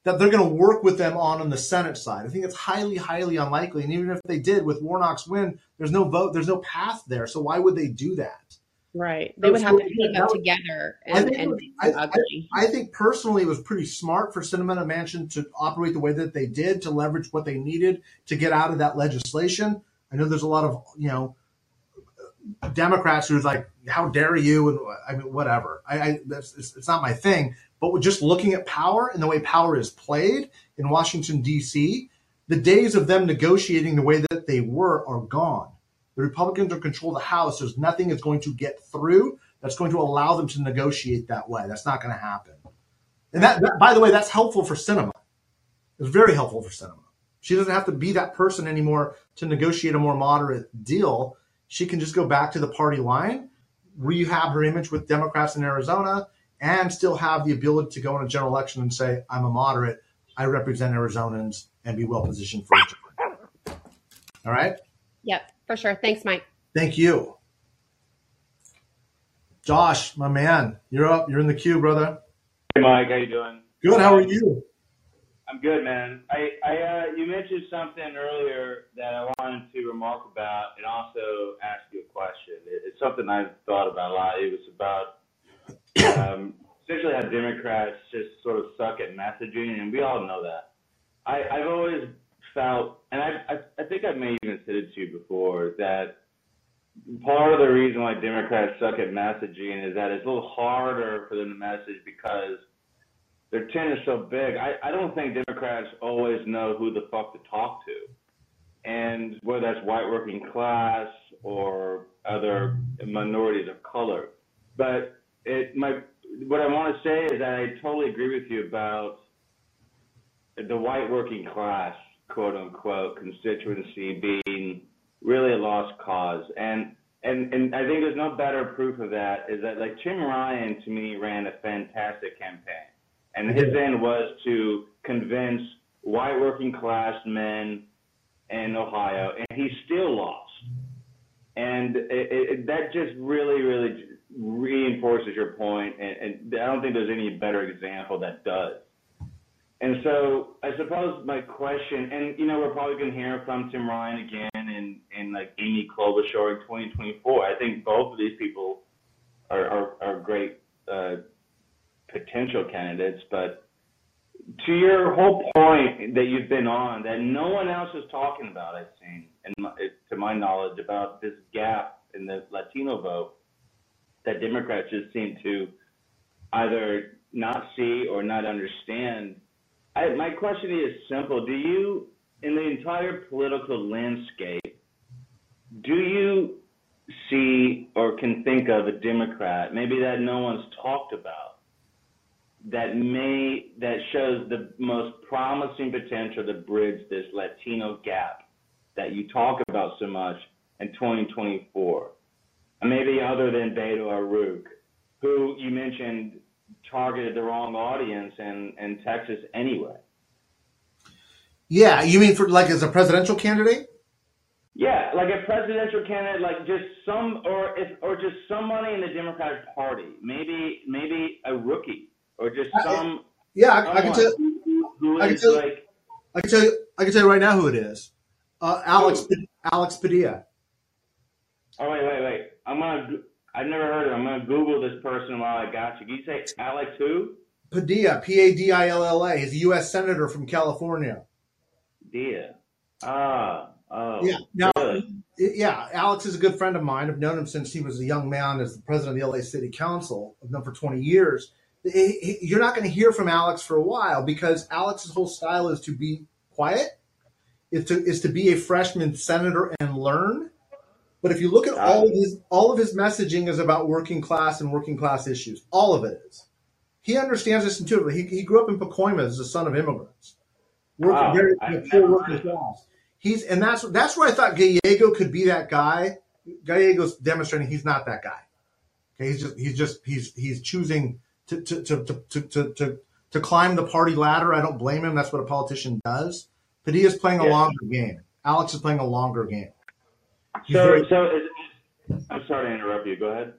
that they're going to work with them on on the Senate side. I think it's highly highly unlikely. And even if they did with Warnock's win, there's no vote, there's no path there. So why would they do that? Right. They would have to team up together I and, think and was- make I- ugly. I think personally it was pretty smart for Sinema Manchin to operate the way that they did to leverage what they needed to get out of that legislation. I know there's a lot of you know Democrats who's like, "How dare you?" and I mean, whatever. I, I that's it's, it's not my thing. But with just looking at power and the way power is played in Washington D.C., the days of them negotiating the way that they were are gone. The Republicans are control the House. There's nothing that's going to get through that's going to allow them to negotiate that way. That's not going to happen. And that, that, by the way, that's helpful for Sinema. It's very helpful for Sinema. She doesn't have to be that person anymore to negotiate a more moderate deal. She can just go back to the party line, rehab her image with Democrats in Arizona, and still have the ability to go in a general election and say, I'm a moderate. I represent Arizonans and be well positioned for a job. All right. Yep, for sure. Thanks, Mike. Thank you. Josh, my man, you're up. You're in the queue, brother. Hey Mike, how you doing? Good. How are you? I'm good, man. I, I uh, you mentioned something earlier that I wanted to remark about and also ask you a question. It, it's something I've thought about a lot. It was about um, essentially how Democrats just sort of suck at messaging, and we all know that. I, I've always felt, and I, I, I think I may even said it to you before, that part of the reason why Democrats suck at messaging is that it's a little harder for them to message because their tent is so big. I, I don't think Democrats always know who the fuck to talk to. And whether that's white working class or other minorities of color. But it my what I want to say is that I totally agree with you about the white working class, quote unquote, constituency being really a lost cause. And and and I think there's no better proof of that is that like Tim Ryan to me ran a fantastic campaign. And his end was to convince white working class men in Ohio, and he still lost. And it, it, that just really, really reinforces your point, and, and I don't think there's any better example that does. And so I suppose my question, and you know, we're probably going to hear from Tim Ryan again and, and like Amy Klobuchar in 2024. I think both of these people are, are, are great uh, potential candidates, but to your whole point that you've been on, that no one else is talking about, I've seen, and to my knowledge, about this gap in the Latino vote that Democrats just seem to either not see or not understand. I, my question is simple: Do you, in the entire political landscape, do you see or can think of a Democrat, maybe that no one's talked about, that may that shows the most promising potential to bridge this Latino gap that you talk about so much in 2024? Maybe other than Beto O'Rourke, who you mentioned targeted the wrong audience in, in Texas anyway. Yeah, you mean for like as a presidential candidate? Yeah, like a presidential candidate, like just some, or if, or just somebody in the Democratic Party, maybe, maybe a rookie, or just some. Yeah, I, I can tell. who, who I can tell- like, I can tell you. I can tell you right now who it is. Uh, Alex Alex Padilla. oh wait, wait, wait, I'm gonna, go- I've never heard of him. I'm gonna Google this person while I got you. Can you say Alex who? Padilla, P A D I L L A. He's a U.S. senator from California. Dia. Ah, oh, Yeah. Now, really? yeah, Alex is a good friend of mine. I've known him since he was a young man as the president of the LA City Council. I've known for 20 years. You're not going to hear from Alex for a while because Alex's whole style is to be quiet, is to is to be a freshman senator and learn. But if you look at all of his all of his messaging is about working class and working class issues. All of it is. He understands this intuitively. He, he grew up in Pacoima as the son of immigrants, working Wow. very you know, poor working class. He's and that's that's where I thought Gallego could be that guy. Gallego's demonstrating he's not that guy. Okay, he's just he's just he's he's choosing to to to to to to, to, to climb the party ladder. I don't blame him. That's what a politician does. Padilla is playing a Yeah. longer game. Alex is playing a longer game. So, so is, I'm sorry to interrupt you. Go ahead.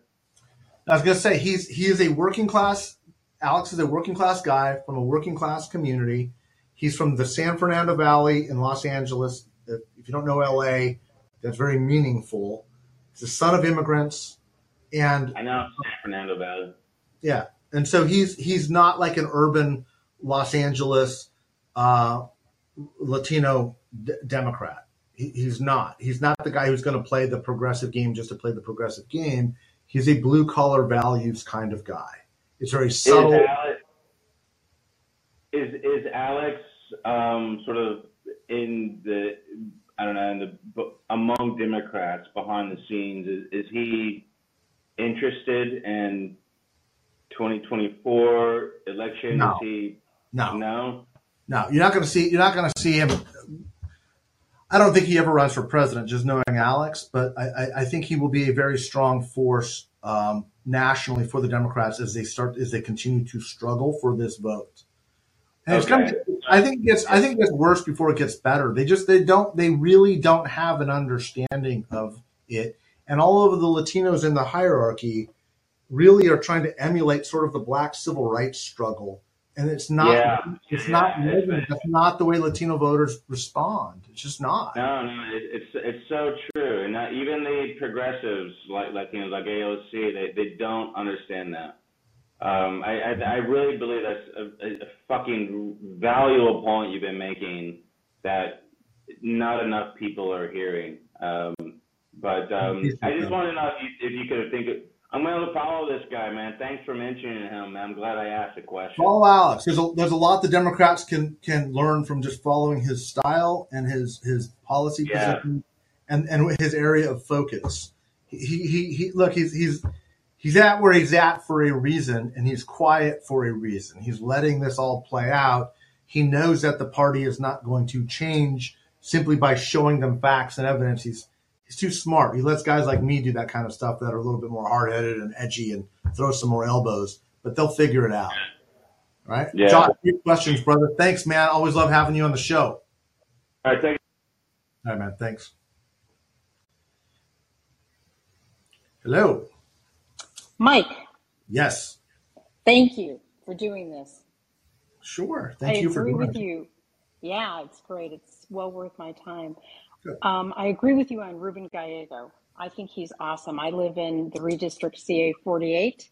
I was gonna say he's he is a working class. Alex is a working class guy from a working class community. He's from the San Fernando Valley in Los Angeles. If, if you don't know LA, that's very meaningful. He's the son of immigrants, and I know San Fernando Valley. yeah, and so he's he's not like an urban Los Angeles uh, Latino d- Democrat. He, he's not. He's not the guy who's going to play the progressive game just to play the progressive game. He's a blue collar values kind of guy. It's very Is. Alex, is, is Alex um, sort of in the I don't know in the among Democrats behind the scenes? Is, is he interested in 2024 election? No. Is he No, no? no, you're not going to see. You're not going to see him. I don't think he ever runs for president, just knowing Alex. But I, I, think he will be a very strong force um, nationally for the Democrats as they start as they continue to struggle for this vote. And it's Okay. going to, I think it gets I think it gets worse before it gets better. They just they don't they really don't have an understanding of it. And all of the Latinos in the hierarchy really are trying to emulate sort of the black civil rights struggle. And it's not Yeah. it's Yeah, not it's- that's not the way Latino voters respond. It's just not. No, no, it, it's it's so true, and uh, even the progressives like know like AOC, they they don't understand that. Um, I, I I really believe that's a, a, a fucking valuable point you've been making that not enough people are hearing. Um, but um, I just want to know if you, if you could think. I'm going to follow this guy, man. Thanks for mentioning him. man. I'm glad I asked the question. Follow Alex. There's a there's a lot the Democrats can can learn from just following his style and his his policy Yeah. position and and his area of focus. He he, he look he's he's he's at where he's at for a reason and he's quiet for a reason. He's letting this all play out. He knows that the party is not going to change simply by showing them facts and evidence. He's he's too smart. He lets guys like me do that kind of stuff that are a little bit more hard headed and edgy and throw some more elbows, but they'll figure it out. Right? Yeah. Josh, good questions, brother. Thanks, man. Always love having you on the show. All right, thank All right, man. Thanks. Hello. Mike, Yes. thank you for doing this. Sure. Thank I you for agree doing with it. you. Yeah, it's great. It's well worth my time. [laughs] Um, I agree with you on Ruben Gallego. I think he's awesome. I live in the redistrict CA 48,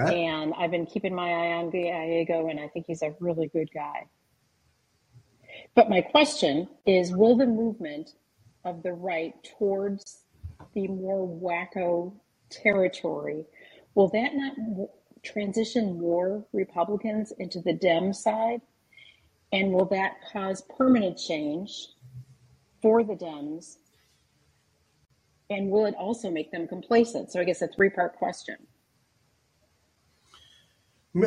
Okay. and I've been keeping my eye on Gallego, and I think he's a really good guy. But my question is will the movement of the right towards the more wacko territory, will that not transition more Republicans into the Dem side? And will that cause permanent change for the Dems? And will it also make them complacent? So I guess a three part question.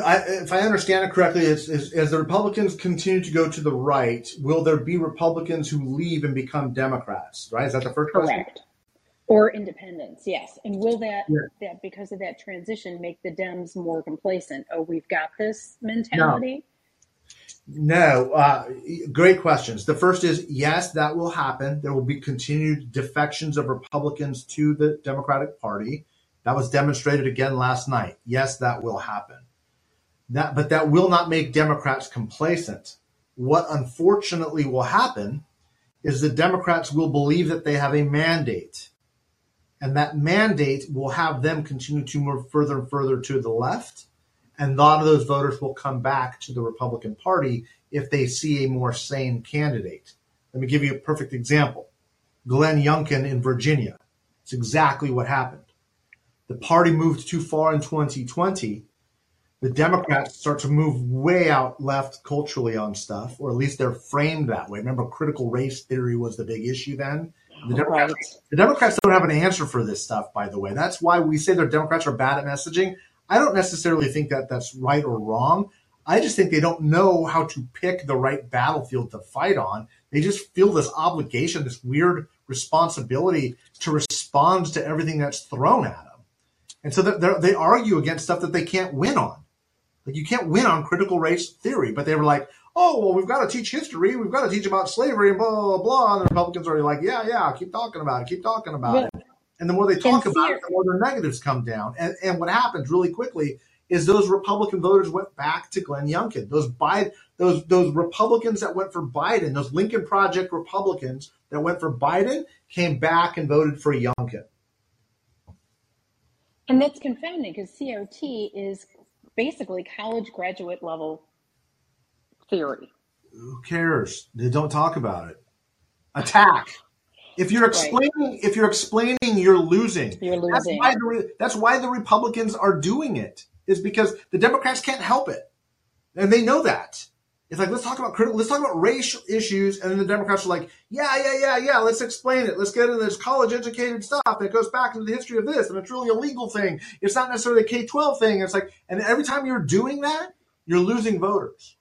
I, if I understand it correctly, it's, it's, as the Republicans continue to go to the right, will there be Republicans who leave and become Democrats? Right? Is that the first question? Correct. Or independence, yes. And will that, Yeah. that because of that transition make the Dems more complacent? Oh, we've got this mentality? No, uh, great questions. The first is yes, that will happen. There will be continued defections of Republicans to the Democratic Party. That was demonstrated again last night. Yes, that will happen. That, but that will not make Democrats complacent. What unfortunately will happen is the Democrats will believe that they have a mandate, and that mandate will have them continue to move further and further to the left and a lot of those voters will come back to the Republican Party if they see a more sane candidate. Let me give you a perfect example. Glenn Youngkin in Virginia. It's exactly what happened. The party moved too far in 2020. The Democrats start to move way out left culturally on stuff, or at least they're framed that way. Remember, critical race theory was the big issue then. The Democrats the Democrats don't have an answer for this stuff, by the way. That's why we say the Democrats are bad at messaging. I don't necessarily think that that's right or wrong. I just think they don't know how to pick the right battlefield to fight on. They just feel this obligation, this weird responsibility to respond to everything that's thrown at them. And so they're, argue against stuff that they can't win on. Like you can't win on critical race theory. But they were like, oh well, we've got to teach history. We've got to teach about slavery and blah blah blah. And the Republicans are like, yeah yeah, keep talking about it, keep talking about it. And the more they talk about it, the more their negatives come down. And, and what happens really quickly is those Republican voters went back to Glenn Youngkin. Those Biden, those those Republicans that went for Biden, those Lincoln Project Republicans that went for Biden, came back and voted for Youngkin. And that's confounding because CRT is basically college graduate level theory. Who cares? They don't talk about it. Attack. If you're explaining, if you're explaining, you're losing. You're That's why the that's why the Republicans are doing it. Is because the Democrats can't help it, and they know that. It's like let's talk about critical, let's talk about racial issues, and then the Democrats are like, yeah, yeah, yeah, yeah. Let's explain it. Let's get into this college educated stuff. that goes back into the history of this, and it's really a legal thing. It's not necessarily a K twelve thing. It's like, and every time you're doing that, you're losing voters.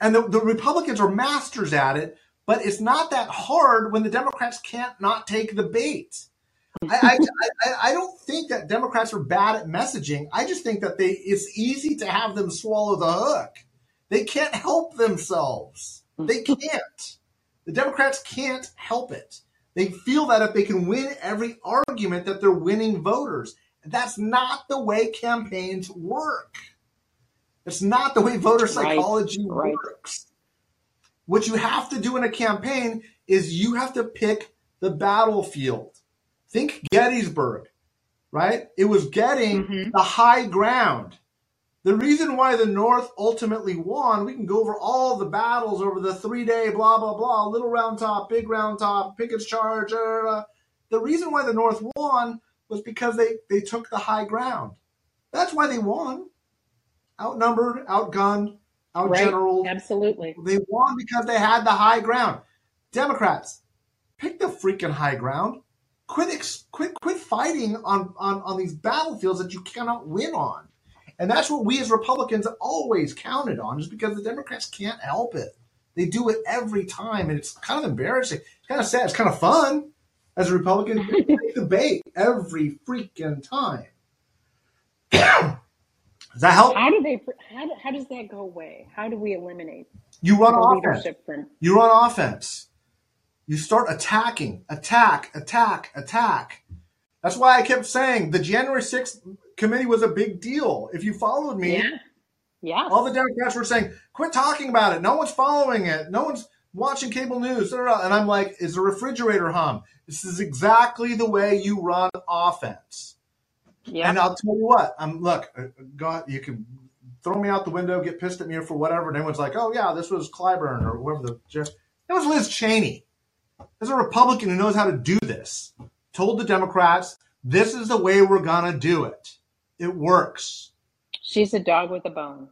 And the, the Republicans are masters at it, but it's not that hard when the Democrats can't not take the bait. I, [laughs] I, I, I don't think that Democrats are bad at messaging. I just think that they it's easy to have them swallow the hook. They can't help themselves. They [laughs] can't. The Democrats can't help it. They feel that if they can win every argument that they're winning voters. That's not the way campaigns work. It's not the way voter psychology right. works. What you have to do in a campaign is you have to pick the battlefield. Think Gettysburg, right? It was getting Mhm. the high ground. The reason why the North ultimately won, we can go over all the battles over the three day blah, blah, blah, little round top, big round top, Pickett's charge. uh, the reason why the North won was because they, they took the high ground. That's why they won. Outnumbered, outgunned, Right? general. Absolutely. They won because they had the high ground. Democrats, pick the freaking high ground. Quit, ex- quit, quit fighting on, on, on these battlefields that you cannot win on. And that's what we as Republicans always counted on, is because the Democrats can't help it. They do it every time, and it's kind of embarrassing. It's kind of sad. It's kind of fun as a Republican. [laughs] You take the bait every freaking time. [coughs] Does that help? How do they? How, how does that go away? How do we eliminate You run offense. from? You run offense. You start attacking, attack, attack, attack. That's why I kept saying the January 6th committee was a big deal. If you followed me, Yeah. Yes. all the Democrats were saying, quit talking about it. No one's following it. No one's watching cable news. da, da, da." And I'm like, is the refrigerator hum? This is exactly the way you run offense. Yeah. And I'll tell you what, I'm look, uh, God, you can throw me out the window, get pissed at me for whatever, and everyone's like, oh yeah, this was Clyburn or whoever the just that was Liz Cheney. There's a Republican who knows how to do this. Told the Democrats, this is the way we're gonna do it. It works. She's a dog with a bone.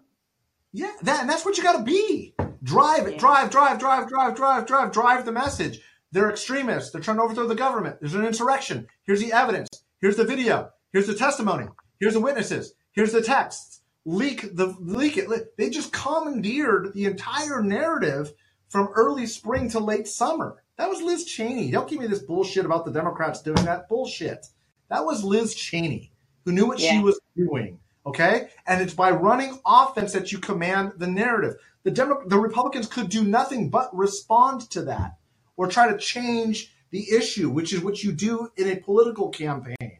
Yeah, that and that's what you gotta be. Drive it, Yeah. drive, drive, drive, drive, drive, drive, drive the message. They're extremists. They're trying to overthrow the government. There's an insurrection. Here's the evidence. Here's the video. Here's the testimony. Here's the witnesses. Here's the texts. Leak the leak it. They just commandeered the entire narrative from early spring to late summer. That was Liz Cheney. Don't give me this bullshit about the Democrats doing that bullshit. That was Liz Cheney who knew what she was doing. Okay, and it's by running offense that you command the narrative. The Demo- the Republicans could do nothing but respond to that or try to change the issue, which is what you do in a political campaign.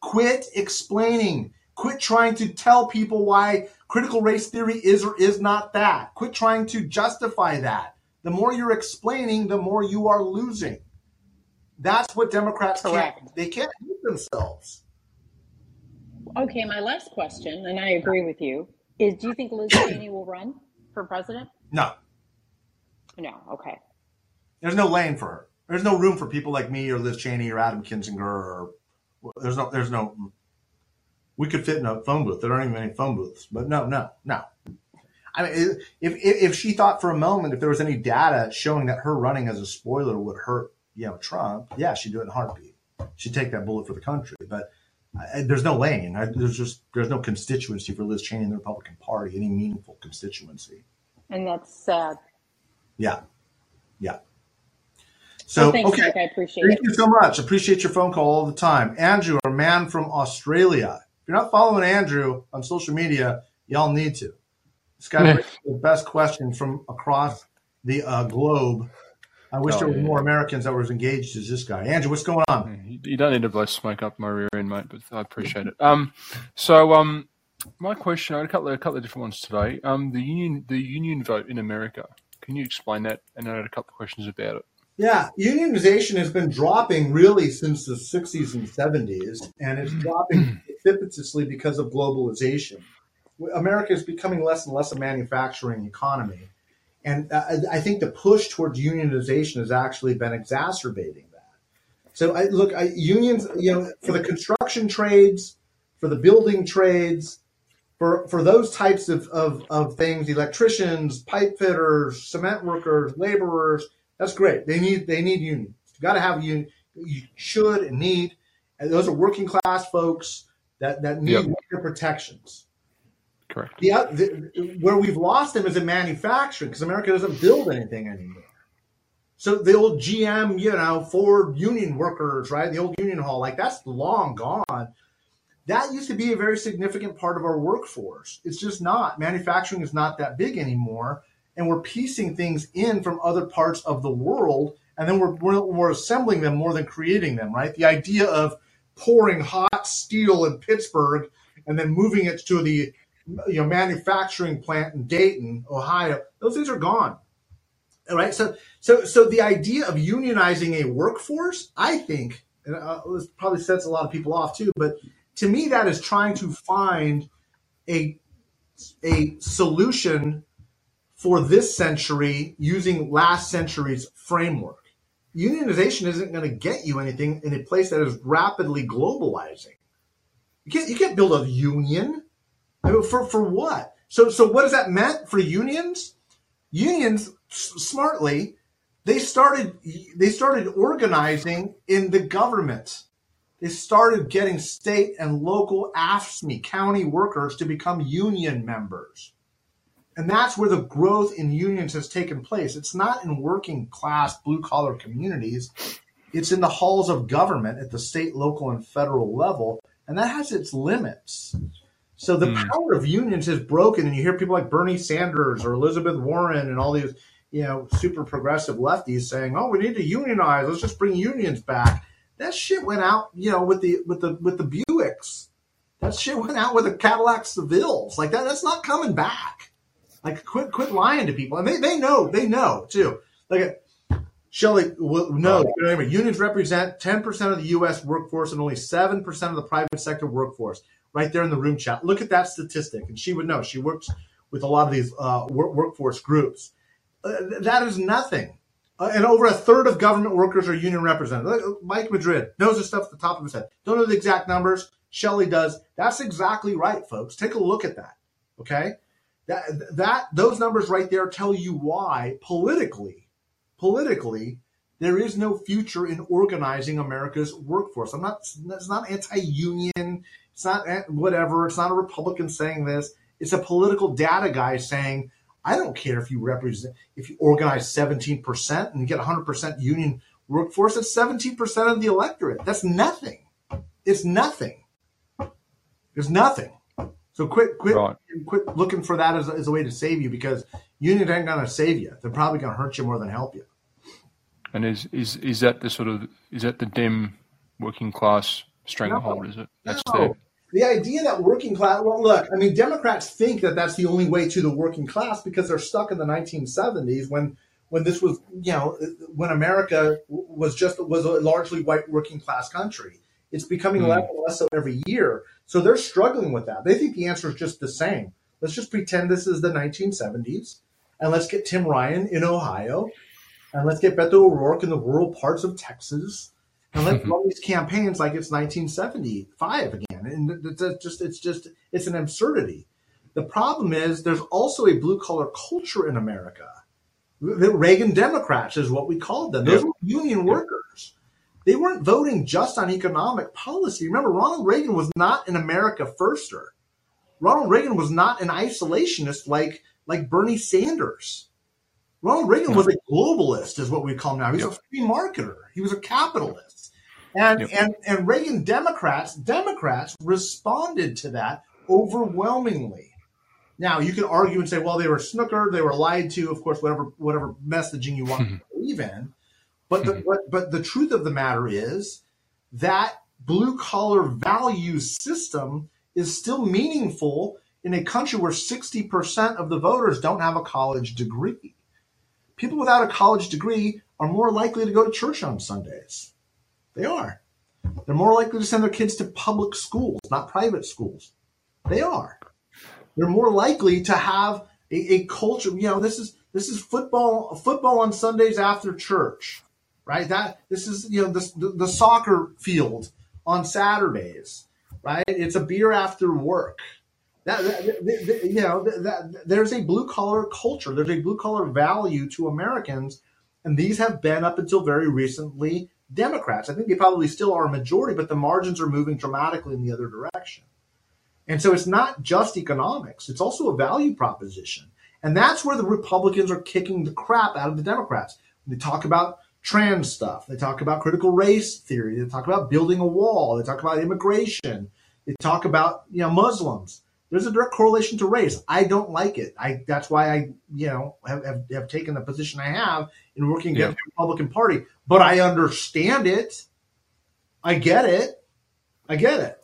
Quit explaining. Quit trying to tell people why critical race theory is or is not that. Quit trying to justify that. The more you're explaining, the more you are losing. That's what Democrats Correct. can't. They can't help themselves. Okay, my last question, and I agree with you, is: Do you think Liz Cheney will run for president? No, No. Okay. there's no lane for her. There's no room for people like me or Liz Cheney or Adam Kinzinger or there's no there's no we could fit in a phone booth. There aren't even any phone booths. But no, no, no. I mean, if, if if she thought for a moment if there was any data showing that her running as a spoiler would hurt, you know, Trump, yeah, she'd do it in a heartbeat. She'd take that bullet for the country. But I, there's no lane. I, there's just there's no constituency for Liz Cheney in the Republican Party. Any meaningful constituency. And that's sad. Yeah, yeah. So So thanks, okay. Mike. I appreciate Thank it. you so much. Appreciate your phone call all the time. Andrew, our man from Australia. If you're not following Andrew on social media, y'all need to. This guy the best question from across the uh, globe. I wish Oh, there were yeah. more Americans that were as engaged as this guy. Andrew, what's going on? You you don't need to blow smoke up my rear end, mate, but I appreciate it. Um, so um, my question, I had a couple of, a couple of different ones today. Um, the union, the union vote in America. Can you explain that? And I had a couple of questions about it. Yeah, unionization has been dropping really since the 60s and 70s, and it's dropping [clears throat] precipitously because of globalization. America is becoming less and less a manufacturing economy. And uh, I I think the push towards unionization has actually been exacerbating that. So, I, look, I, unions, you know, for the construction trades, for the building trades, for for those types of, of, of things, electricians, pipe fitters, cement workers, laborers, that's great. They need they need unions. You got to have a union. You should and need. And those are working class folks that that need Yep. protections. Correct. The, the where we've lost them is in manufacturing because America doesn't build anything anymore. So the old GM, you know, Ford union workers, right? The old union hall, like that's long gone. That used to be a very significant part of our workforce. It's just not. Manufacturing is not that big anymore, and we're piecing things in from other parts of the world, and then we're we're, we're assembling them more than creating them, right? The idea of pouring hot steel in Pittsburgh and then moving it to the you know manufacturing plant in Dayton, Ohio. Those things are gone. All right. So so so the idea of unionizing a workforce, I think, and uh, this probably sets a lot of people off too, but to me that is trying to find a a solution for this century using last century's framework. Unionization isn't going to get you anything in a place that is rapidly globalizing. You can't you can't build a union. I mean, for for what? So so what does that meant for unions? Unions s- smartly they started they started organizing in the government. They started getting state and local AFSCME county workers to become union members. And that's where the growth in unions has taken place. It's not in working class blue collar communities. It's in the halls of government at the state, local, and federal level. And that has its limits. So the Mm. power of unions is broken, and you hear people like Bernie Sanders or Elizabeth Warren and all these, you know, super progressive lefties saying, "Oh, we need to unionize. Let's just bring unions back." That shit went out, you know, with the with the with the Buicks. That shit went out with the Cadillac Sevilles. Like that, that's not coming back. Like quit quit lying to people, and they they know they know too. Like Shelley will no, unions represent 10% of the U.S. workforce and only 7% of the private sector workforce. Right there in the room chat. Look at that statistic, and she would know. She works with a lot of these uh, work, workforce groups. Uh, that is nothing. Uh, and over a third of government workers are union represented. Mike Madrid knows this stuff at the top of his head. Don't know the exact numbers. Shelley does. That's exactly right, folks. Take a look at that. Okay, that that those numbers right there tell you why politically politically, there is no future in organizing America's workforce. I'm not. It's not anti-union. It's not eh, whatever. It's not a Republican saying this. It's a political data guy saying, I don't care if you represent, if you organize 17% and get 100% union workforce. It's 17% of the electorate. That's nothing. It's nothing. There's nothing. So quit, quit, Right. quit looking for that as a, as a way to save you because unions ain't gonna save you. They're probably gonna hurt you more than help you. And is is is that the sort of is that the Dem working class stranglehold? Is it? That's No. their The idea that working class, well, look, I mean, Democrats think that that's the only way to the working class because they're stuck in the 1970s when, when this was, you know, when America was just was a largely white working class country. It's becoming Hmm. less and less so every year. So they're struggling with that. They think the answer is just the same. Let's just pretend this is the 1970s, and let's get Tim Ryan in Ohio, and let's get Beto O'Rourke in the rural parts of Texas, and let's mm-hmm. run these campaigns like it's 1975 again. And it's just it's just it's an absurdity. The problem is there's also a blue collar culture in America. The Reagan Democrats is what we called them. Those Yeah. were union workers. They weren't voting just on economic policy. Remember, Ronald Reagan was not an America firster. Ronald Reagan was not an isolationist like like Bernie Sanders. Ronald Reagan was a globalist, is what we call him now. He's a free marketer. He was a capitalist. And, Yep. and and Reagan Democrats Democrats responded to that overwhelmingly. Now you can argue and say, well, they were snookered, they were lied to, of course, whatever whatever messaging you want to hmm. believe in. But the hmm. but, but the truth of the matter is that blue collar value system is still meaningful in a country where 60% of the voters don't have a college degree. People without a college degree are more likely to go to church on Sundays. They are. They're more likely to send their kids to public schools, not private schools. They are. They're more likely to have a, a culture. You know, this is this is football football on Sundays after church, right? That this is you know the, the, soccer field on Saturdays, right? It's a beer after work. That, that, you know that, there's a blue collar culture. There's a blue collar value to Americans, and these have been up until very recently Democrats. I think they probably still are a majority, but the margins are moving dramatically in the other direction. And so it's not just economics, it's also a value proposition. And that's where the Republicans are kicking the crap out of the Democrats. They talk about trans stuff, they talk about critical race theory, they talk about building a wall, they talk about immigration, they talk about you know Muslims. There's a direct correlation to race. I don't like it. I that's why I you know have, have, have taken the position I have in working against yeah. the Republican Party. But I understand it. I get it. I get it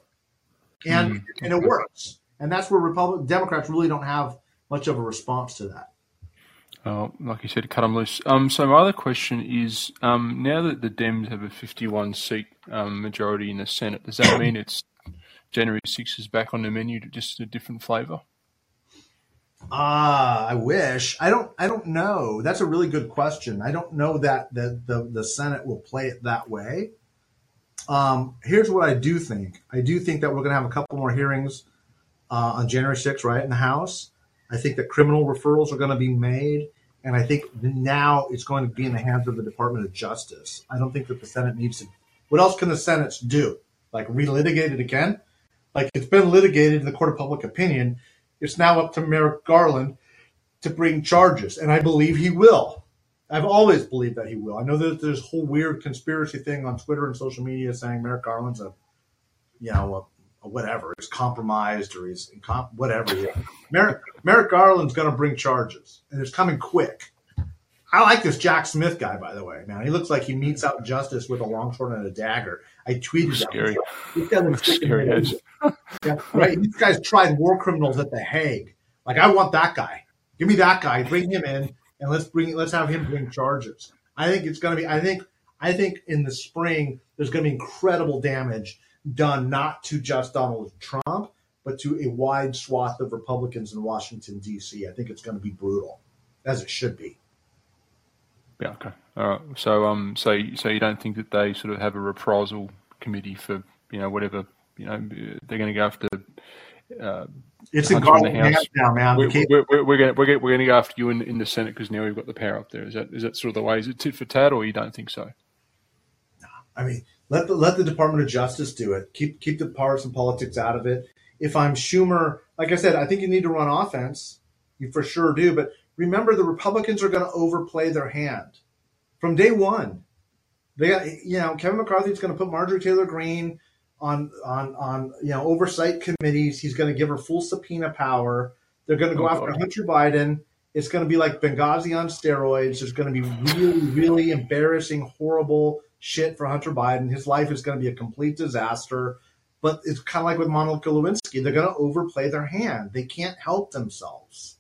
and mm. and it works. And that's where Republican Democrats really don't have much of a response to that. Oh, like you said, cut them loose. Um, so my other question is, um, now that the Dems have a 51 seat um, majority in the Senate, does that mean it's January 6th is back on the menu, just a different flavour? Ah, I wish. I don't. I don't know. That's a really good question. I don't know that the, the the Senate will play it that way. Um, here's what I do think. I do think that we're going to have a couple more hearings uh, on January 6th, right, in the House. I think that criminal referrals are going to be made. And I think now it's going to be in the hands of the Department of Justice. I don't think that the Senate needs to. What else can the Senate do? Like relitigate it again? Like it's been litigated in the court of public opinion. It's now up to Merrick Garland to bring charges. And I believe he will. I've always believed that he will. I know that there's a whole weird conspiracy thing on Twitter and social media saying Merrick Garland's a, you know, a whatever. He's compromised or he's incom- whatever. Merrick, Merrick Garland's going to bring charges, and it's coming quick. I like this Jack Smith guy, by the way. Man, he looks like he metes out justice with a longsword and a dagger. I tweeted that. scary. scary. yeah, right. These guys tried war criminals at the Hague. Like, I want that guy. Give me that guy. Bring him in and let's bring let's have him bring charges. I think it's going to be. I think I think in the spring there's going to be incredible damage done not to just Donald Trump, but to a wide swath of Republicans in Washington D.C. I think it's going to be brutal, as it should be. Yeah. Okay. All right. So um. So so you don't think that they sort of have a reprisal committee for you know whatever you know they're going to go after uh, it's in Garland hands now, man. We're, we're, we're, we're, going we're, we're going to go after you in, in the Senate because now we've got the power up there. Is that is that sort of the way? Is it tit for tat, or you don't think so? No, I mean, let the let the Department of Justice do it. Keep keep the partisan politics out of it. If I'm Schumer, like I said, I think you need to run offense. You for sure do. But remember, the Republicans are going to overplay their hand from day one. They got, you know, Kevin McCarthy's going to put Marjorie Taylor Greene on on on you know oversight committees. He's going to give her full subpoena power. They're going to go oh, after God. Hunter Biden. It's going to be like Benghazi on steroids. There's going to be really, really embarrassing, horrible shit for Hunter Biden. His life is going to be a complete disaster. But it's kind of like with Monica Lewinsky. They're going to overplay their hand. They can't help themselves.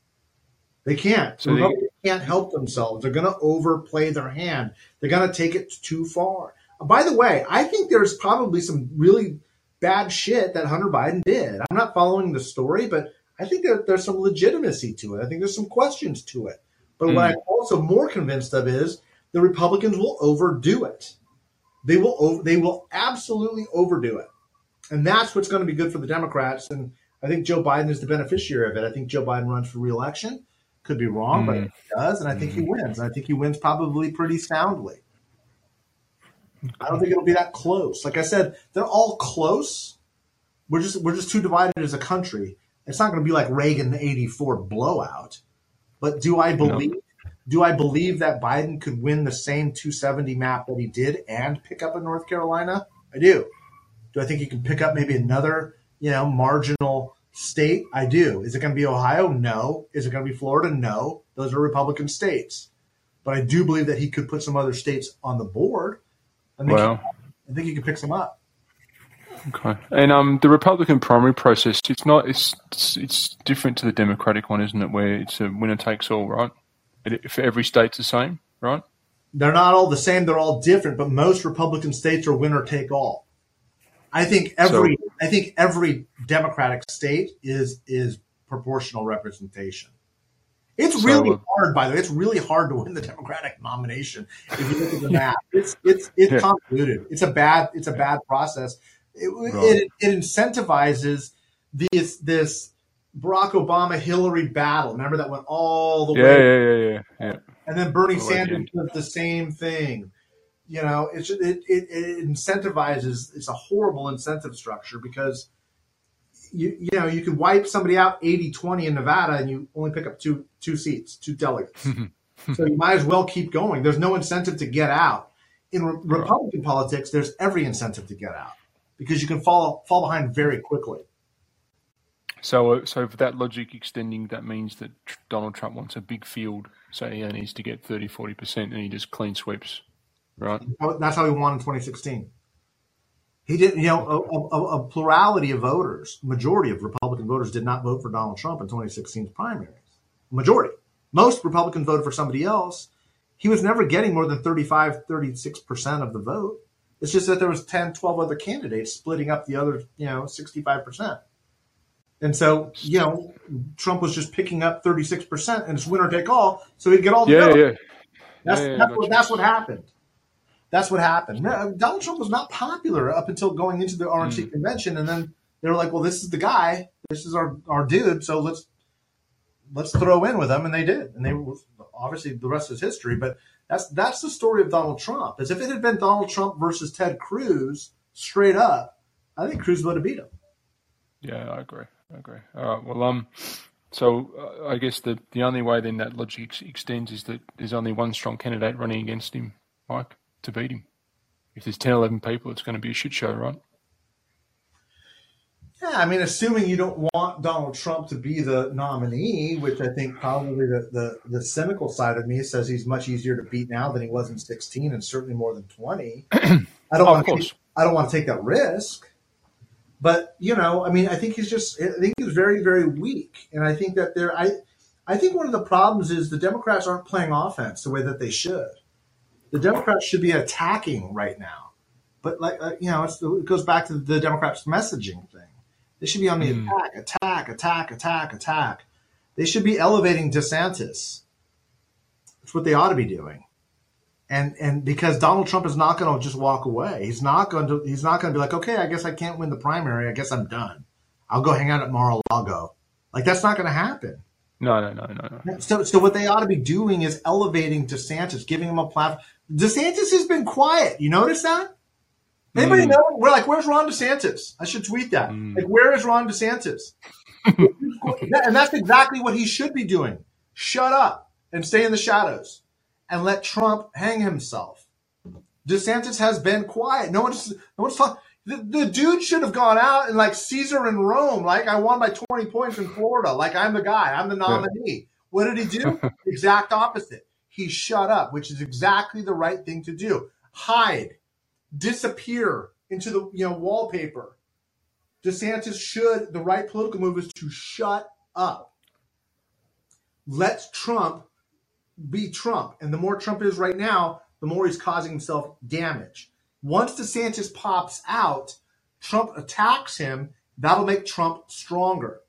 They can't. So they can't help themselves. They're going to overplay their hand. They're going to take it too far. By the way, I think there's probably some really bad shit that Hunter Biden did. I'm not following the story, but I think that there's some legitimacy to it. I think there's some questions to it. But mm. what hmm. I'm also more convinced of is the Republicans will overdo it. They will over, they will absolutely overdo it. And that's what's going to be good for the Democrats. And I think Joe Biden is the beneficiary of it. I think Joe Biden runs for reelection. Could be wrong, mm. but he does, and I think mm. he wins. And I think he wins probably pretty soundly. I don't think it'll be that close. Like I said, they're all close. We're just we're just too divided as a country. It's not going to be like Reagan '84 blowout. But do I believe no. Do I believe that Biden could win the same 270 map that he did and pick up in North Carolina? I do. Do I think he can pick up maybe another you know marginal state? I do. Is it going to be Ohio? No. Is it going to be Florida? No. Those are Republican states. But I do believe that he could put some other states on the board. I think, Well, I think he could pick some up. okay. And um, the Republican primary process, it's not, it's, it's it's different to the Democratic one, isn't it? Where it's a winner takes all, right? For every state's the same, right? They're not all the same. They're all different. But most Republican states are winner take all. I think every I think every Democratic state is is proportional representation. It's So, really uh, hard, by the way. It's really hard to win the Democratic nomination if you look at the [laughs] map. It's it's it's Yeah. convoluted. It's a bad it's a bad process. It, Right. it, it incentivizes this this Barack Obama Hillary battle. Remember that went all the Yeah, way yeah, yeah, yeah, yeah. and then Bernie All the way at the Sanders does the same thing. You know, it's it, it, it incentivizes. It's a horrible incentive structure because you you know you can wipe somebody out 80-20 in Nevada and you only pick up two two seats, two delegates. [laughs] so you might as well keep going. There's no incentive to get out. In re- Republican politics, there's every incentive to get out because you can fall fall behind very quickly. So, so for that logic extending, that means that Donald Trump wants a big field, so he needs to get 30, 40%, and he just clean sweeps, right? That's how he won in 2016. He didn't, you know, a, a, a plurality of voters, majority of Republican voters did not vote for Donald Trump in 2016's primaries. Majority. Most Republicans voted for somebody else. He was never getting more than 35, 36% of the vote. It's just that there was 10, 12 other candidates splitting up the other, you know, 65%. And so, you know, Trump was just picking up 36% and it's winner take all. So he'd get all the Yeah, yeah. That's, Yeah, yeah, that's, what, that's what happened. That's what happened. Donald Trump was not popular up until going into the RNC Mm. convention, and then they were like, "Well, this is the guy. This is our, our dude. So let's let's throw in with him." And they did, and they were obviously the rest is history. But that's that's the story of Donald Trump. As if it had been Donald Trump versus Ted Cruz, straight up, I think Cruz would have beat him. Yeah, I agree. Agree. All right. Well, um, so uh, I guess the the only way then that logic ex- extends is that there's only one strong candidate running against him, Mike, to beat him. If there's 10, 11 people, it's going to be a shit show, right? Yeah, I mean, assuming you don't want Donald Trump to be the nominee, which I think probably the, the, the cynical side of me says he's much easier to beat now than he was in 16 and certainly more than 20. [clears throat] I don't Oh, want of to I don't want to take that risk. But, you know, I mean, I think he's just I think he's very very weak and I think that there I I think one of the problems is the Democrats aren't playing offense the way that they should. The Democrats should be attacking right now. But like uh, you know, it's, it goes back to the Democrats messaging thing. They should be on the Mm. attack, attack, attack, attack, attack. They should be elevating DeSantis. That's what they ought to be doing. And and because Donald Trump is not going to just walk away. He's not going to. He's not going to be like, okay, I guess I can't win the primary. I guess I'm done. I'll go hang out at Mar-a-Lago. Like that's not going to happen. No, no, no, no, no. So, so what they ought to be doing is elevating DeSantis, giving him a platform. DeSantis has been quiet. You notice that? Anybody Mm. know? We're like, where's Ron DeSantis? I should tweet that. Mm. Like, where is Ron DeSantis? [laughs] and that's exactly what he should be doing. Shut up and stay in the shadows and let Trump hang himself. DeSantis has been quiet. No one's no one's talking. The, the dude should have gone out and like Caesar in Rome, like I won by 20 points in Florida, like I'm the guy, I'm the nominee. What did he do? [laughs] exact opposite. He shut up, which is exactly the right thing to do. Hide, disappear into the you know wallpaper. DeSantis should the right political move is to shut up. Let Trump be Trump. And the more Trump is right now, the more he's causing himself damage. Once DeSantis pops out, Trump attacks him. That'll make Trump stronger.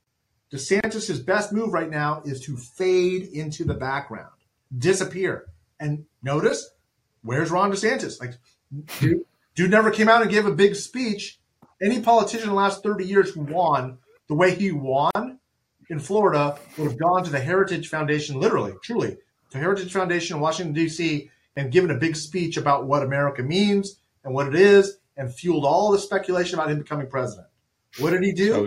DeSantis' best move right now is to fade into the background, disappear. And notice, where's Ron DeSantis? Like, dude, dude never came out and gave a big speech. Any politician in the last 30 years who won the way he won in Florida would have gone to the Heritage Foundation, literally, truly, to Heritage Foundation in Washington, D.C., and given a big speech about what America means and what it is, and fueled all the speculation about him becoming president. What did he do? So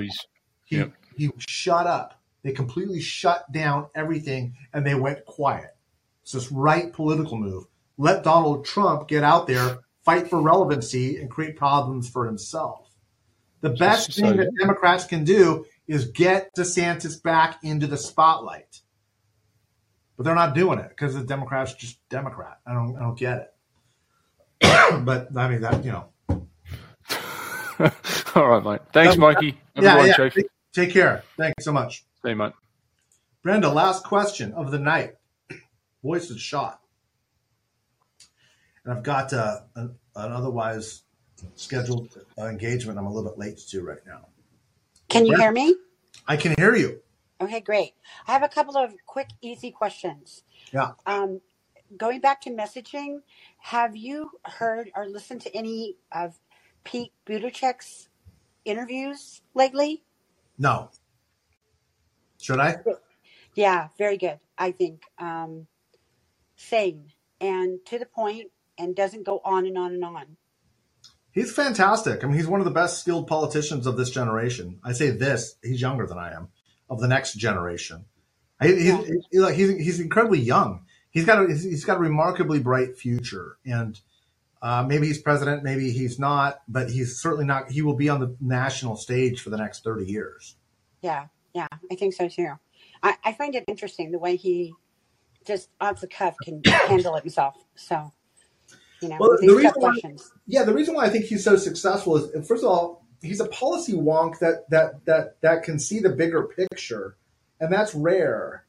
He Yep. he shut up. They completely shut down everything and they went quiet. It's this right political move. Let Donald Trump get out there, fight for relevancy, and create problems for himself. The best so- thing that Democrats can do is get DeSantis back into the spotlight. But they're not doing it because the Democrats just Democrat. I don't I don't get it. [coughs] but I mean that you know. [laughs] All right, mate. Thanks, Mikey. Yeah, a yeah. Chief. Take, take care. Thanks so much. See you, mate. Brenda, last question of the night. [clears throat] Voice is shot. And I've got uh, an, an otherwise scheduled uh, engagement I'm a little bit late to right now. Can you Brenda, hear me? I can hear you. Okay, great. I have a couple of quick, easy questions. Yeah. Um, going back to messaging, have you heard or listened to any of Pete Buttigieg's interviews lately? No. Should I? Yeah, very good. I think um, sane and to the point, and doesn't go on and on and on. He's fantastic. I mean, he's one of the best skilled politicians of this generation. I say this, he's younger than I am, of the next generation. He's, he's, incredibly young. He's got a, he's got a remarkably bright future. And uh, maybe he's president, maybe he's not, but he's certainly not. He will be on the national stage for the next 30 years. Yeah, yeah, I think so too. I, I find it interesting the way he just off the cuff can [coughs] handle it himself. So, you know, Well, the reason why, yeah, the reason why I think he's so successful is, first of all, he's a policy wonk that that that that can see the bigger picture, and that's rare.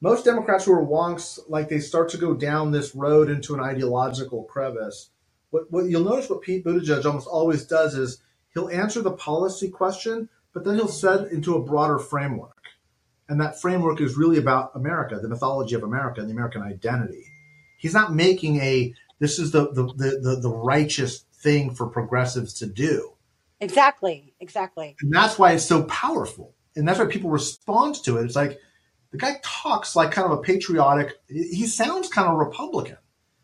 Most Democrats who are wonks, like they start to go down this road into an ideological crevice. What, what you'll notice, what Pete Buttigieg almost always does is he'll answer the policy question, but then he'll set into a broader framework, and that framework is really about America, the mythology of America, and the American identity. He's not making a this is the the, the, the, the righteous thing for progressives to do. Exactly, exactly. And that's why it's so powerful. And that's why people respond to it. It's like the guy talks like kind of a patriotic, he sounds kind of Republican.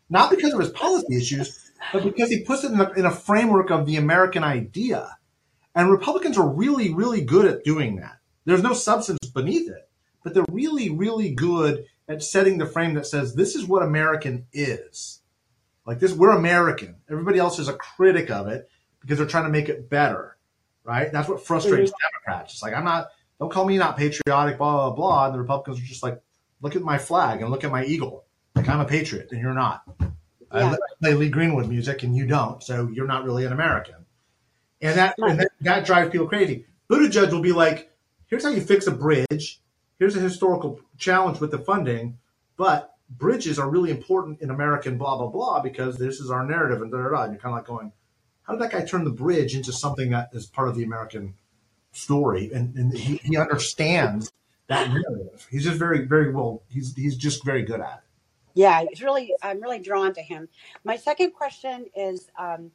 Not because of his policy issues, but because he puts it in a, in a framework of the American idea. And Republicans are really, really good at doing that. There's no substance beneath it, but they're really, really good at setting the frame that says this is what American is. Like this, we're American. Everybody else is a critic of it because they're trying to make it better, right? That's what frustrates mm-hmm. Democrats. It's like I'm not. Don't call me not patriotic, blah blah blah. And the Republicans are just like, look at my flag and look at my eagle. Like I'm a patriot and you're not. I Yeah. li- play Lee Greenwood music and you don't, so you're not really an American. And that and that, that drives people crazy. Buttigieg will be like, here's how you fix a bridge. Here's a historical challenge with the funding, but bridges are really important in American blah blah blah because this is our narrative and da da da. And you're kind of like going, how did that guy turn the bridge into something that is part of the American story? And, and he, he understands that narrative. He's just very very well. He's he's just very good at it. Yeah, it's really, I'm really drawn to him. My second question is um,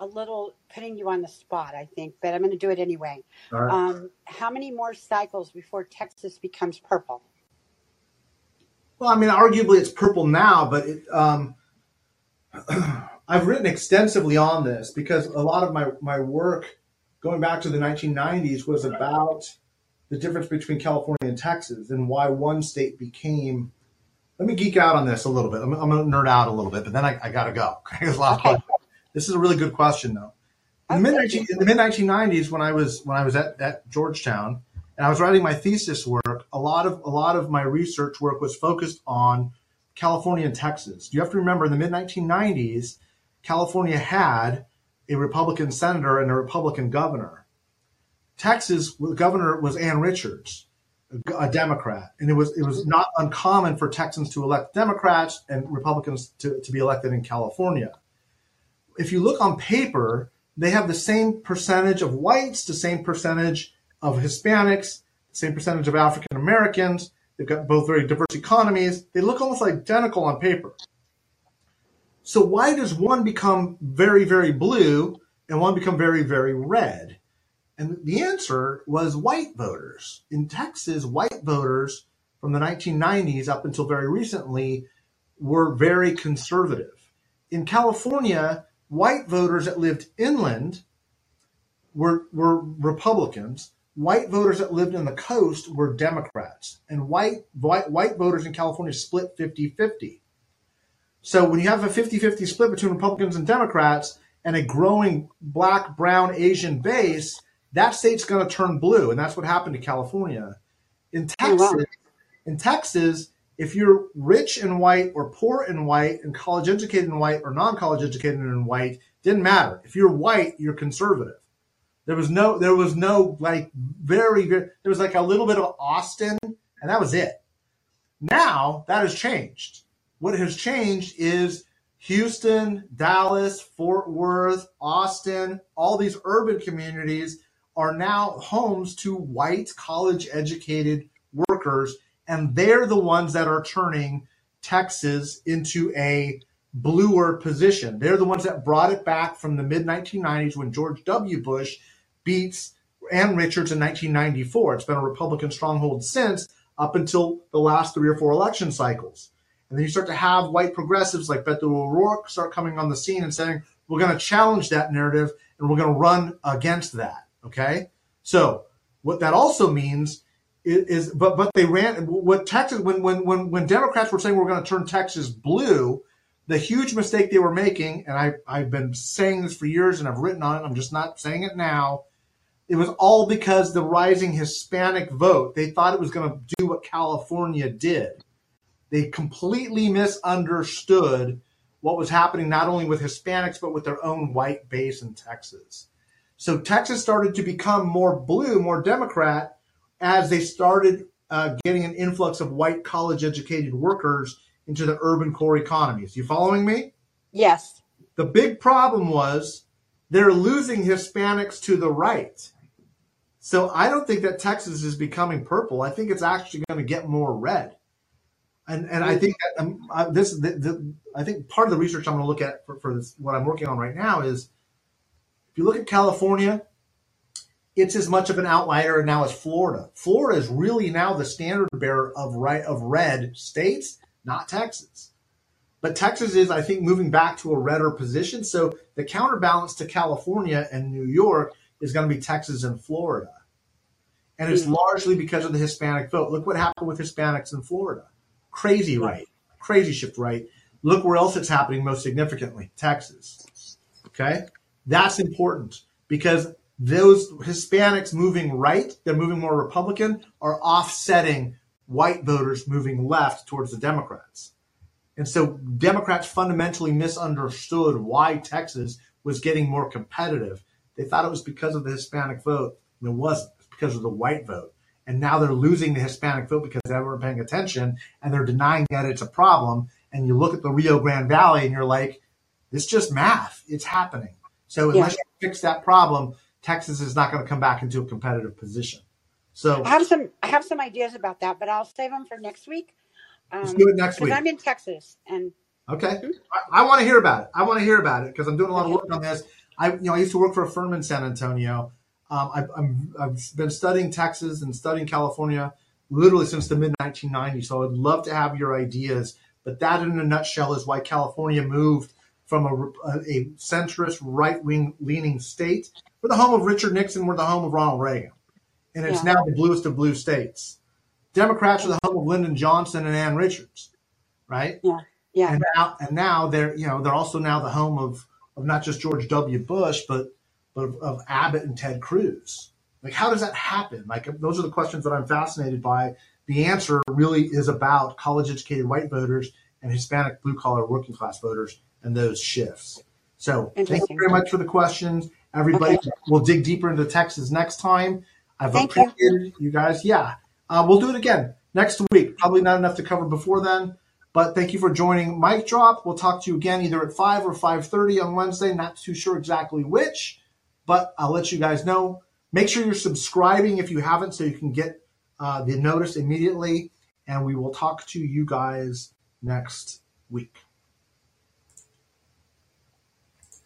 a little putting you on the spot, I think, but I'm going to do it anyway. Right. Um, how many more cycles before Texas becomes purple? Well, I mean, arguably it's purple now, but it, um, [clears throat] I've written extensively on this because a lot of my, my work going back to the 1990s was about the difference between California and Texas and why one state became. Let me geek out on this a little bit. I'm, I'm going to nerd out a little bit, but then I, I [laughs] got to go. There's a lot of Okay. This is a really good question, though. In the mid in the mid 1990s, when I was when I was at, at Georgetown and I was writing my thesis work, a lot of a lot of my research work was focused on California and Texas. You have to remember in the mid 1990s, California had a Republican senator and a Republican governor. Texas, the governor was Ann Richards, a, Democrat, and it was it was not uncommon for Texans to elect Democrats and Republicans to, to be elected in California. If you look on paper, they have the same percentage of whites, the same percentage of Hispanics, the same percentage of African Americans. They've got both very diverse economies. They look almost identical on paper. So why does one become very, very blue and one become very, very red? And the answer was white voters. In Texas, white voters from the 1990s up until very recently were very conservative. In California, white voters that lived inland were, were Republicans. White voters that lived in the coast were Democrats. And white, white, white voters in California split 50 50. So when you have a 50 50 split between Republicans and Democrats and a growing black, brown, Asian base, that state's going to turn blue, and that's what happened to California. In Oh, Texas, wow. in Texas, if you're rich and white or poor and white and college educated and white or non-college educated and white, didn't matter. If you're white, you're conservative. There was no, there was no like very, very, there was like a little bit of Austin, and that was it. Now that has changed. What has changed is Houston, Dallas, Fort Worth, Austin, all these urban communities are now homes to white college educated workers, and they're the ones that are turning Texas into a bluer position. They're the ones that brought it back from the mid 1990s when George W. Bush beats Ann Richards in 1994. It's been a Republican stronghold since up until the last three or four election cycles. And then you start to have white progressives like Beto O'Rourke start coming on the scene and saying, we're going to challenge that narrative and we're going to run against that. Okay. So what that also means is, is but, but they ran what Texas, when, when, when, when Democrats were saying we're going to turn Texas blue, the huge mistake they were making, and I, I've been saying this for years and I've written on it, I'm just not saying it now. It was all because the rising Hispanic vote, they thought it was going to do what California did. They completely misunderstood what was happening not only with Hispanics, but with their own white base in Texas. So Texas started to become more blue, more Democrat, as they started uh, getting an influx of white college educated workers into the urban core economies. You following me? Yes. The big problem was they're losing Hispanics to the right. So I don't think that Texas is becoming purple. I think it's actually going to get more red. And and I think that, um, uh, this the, the, I think part of the research I'm going to look at for, for this what I'm working on right now is if you look at California, it's as much of an outlier now as Florida. Florida is really now the standard bearer of right of red states, not Texas. But Texas is, I think, moving back to a redder position. So the counterbalance to California and New York is going to be Texas and Florida. And it's largely because of the Hispanic vote. Look what happened with Hispanics in Florida. Crazy right. Crazy shift right. Look where else it's happening most significantly Texas. Okay? That's important because those Hispanics moving right, they're moving more Republican, are offsetting white voters moving left towards the Democrats. And so Democrats fundamentally misunderstood why Texas was getting more competitive. They thought it was because of the Hispanic vote, and it wasn't. It's because of the white vote. And now they're losing the Hispanic vote because they weren't paying attention and they're denying that it's a problem. And you look at the Rio Grande Valley and you're like, it's just math. It's happening. So unless you fix that problem, Texas is not going to come back into a competitive position. So I have some I have some ideas about that, but I'll save them for next week. let's Um, do it next week. I'm in Texas, and Okay. I, I want to hear about it. I want to hear about it because I'm doing a lot of work on this. I, you know, I used to work for a firm in San Antonio. Um, I, I'm, I've been studying Texas and studying California literally since the mid 1990s. So I'd love to have your ideas. But that, in a nutshell, is why California moved from a, a, a centrist, right wing leaning state. We're the home of Richard Nixon. We're the home of Ronald Reagan, and it's Yeah. now the bluest of blue states. Democrats are the home of Lyndon Johnson and Ann Richards, right? yeah, yeah, and now and now they're you know they're also now the home of of not just George W. Bush but but of, of Abbott and Ted Cruz. Like how does that happen? Like those are the questions that I'm fascinated by. The answer really is about college educated white voters and Hispanic blue collar working class voters and those shifts. So thank you very much for the questions. Everybody, Okay. we'll dig deeper into Texas next time. I've Thank you. appreciated you guys. Yeah, uh, we'll do it again next week. Probably not enough to cover before then. But thank you for joining Mic Drop. We'll talk to you again either at 5 or 5.30 on Wednesday. Not too sure exactly which, but I'll let you guys know. Make sure you're subscribing if you haven't so you can get uh, the notice immediately. And we will talk to you guys next week.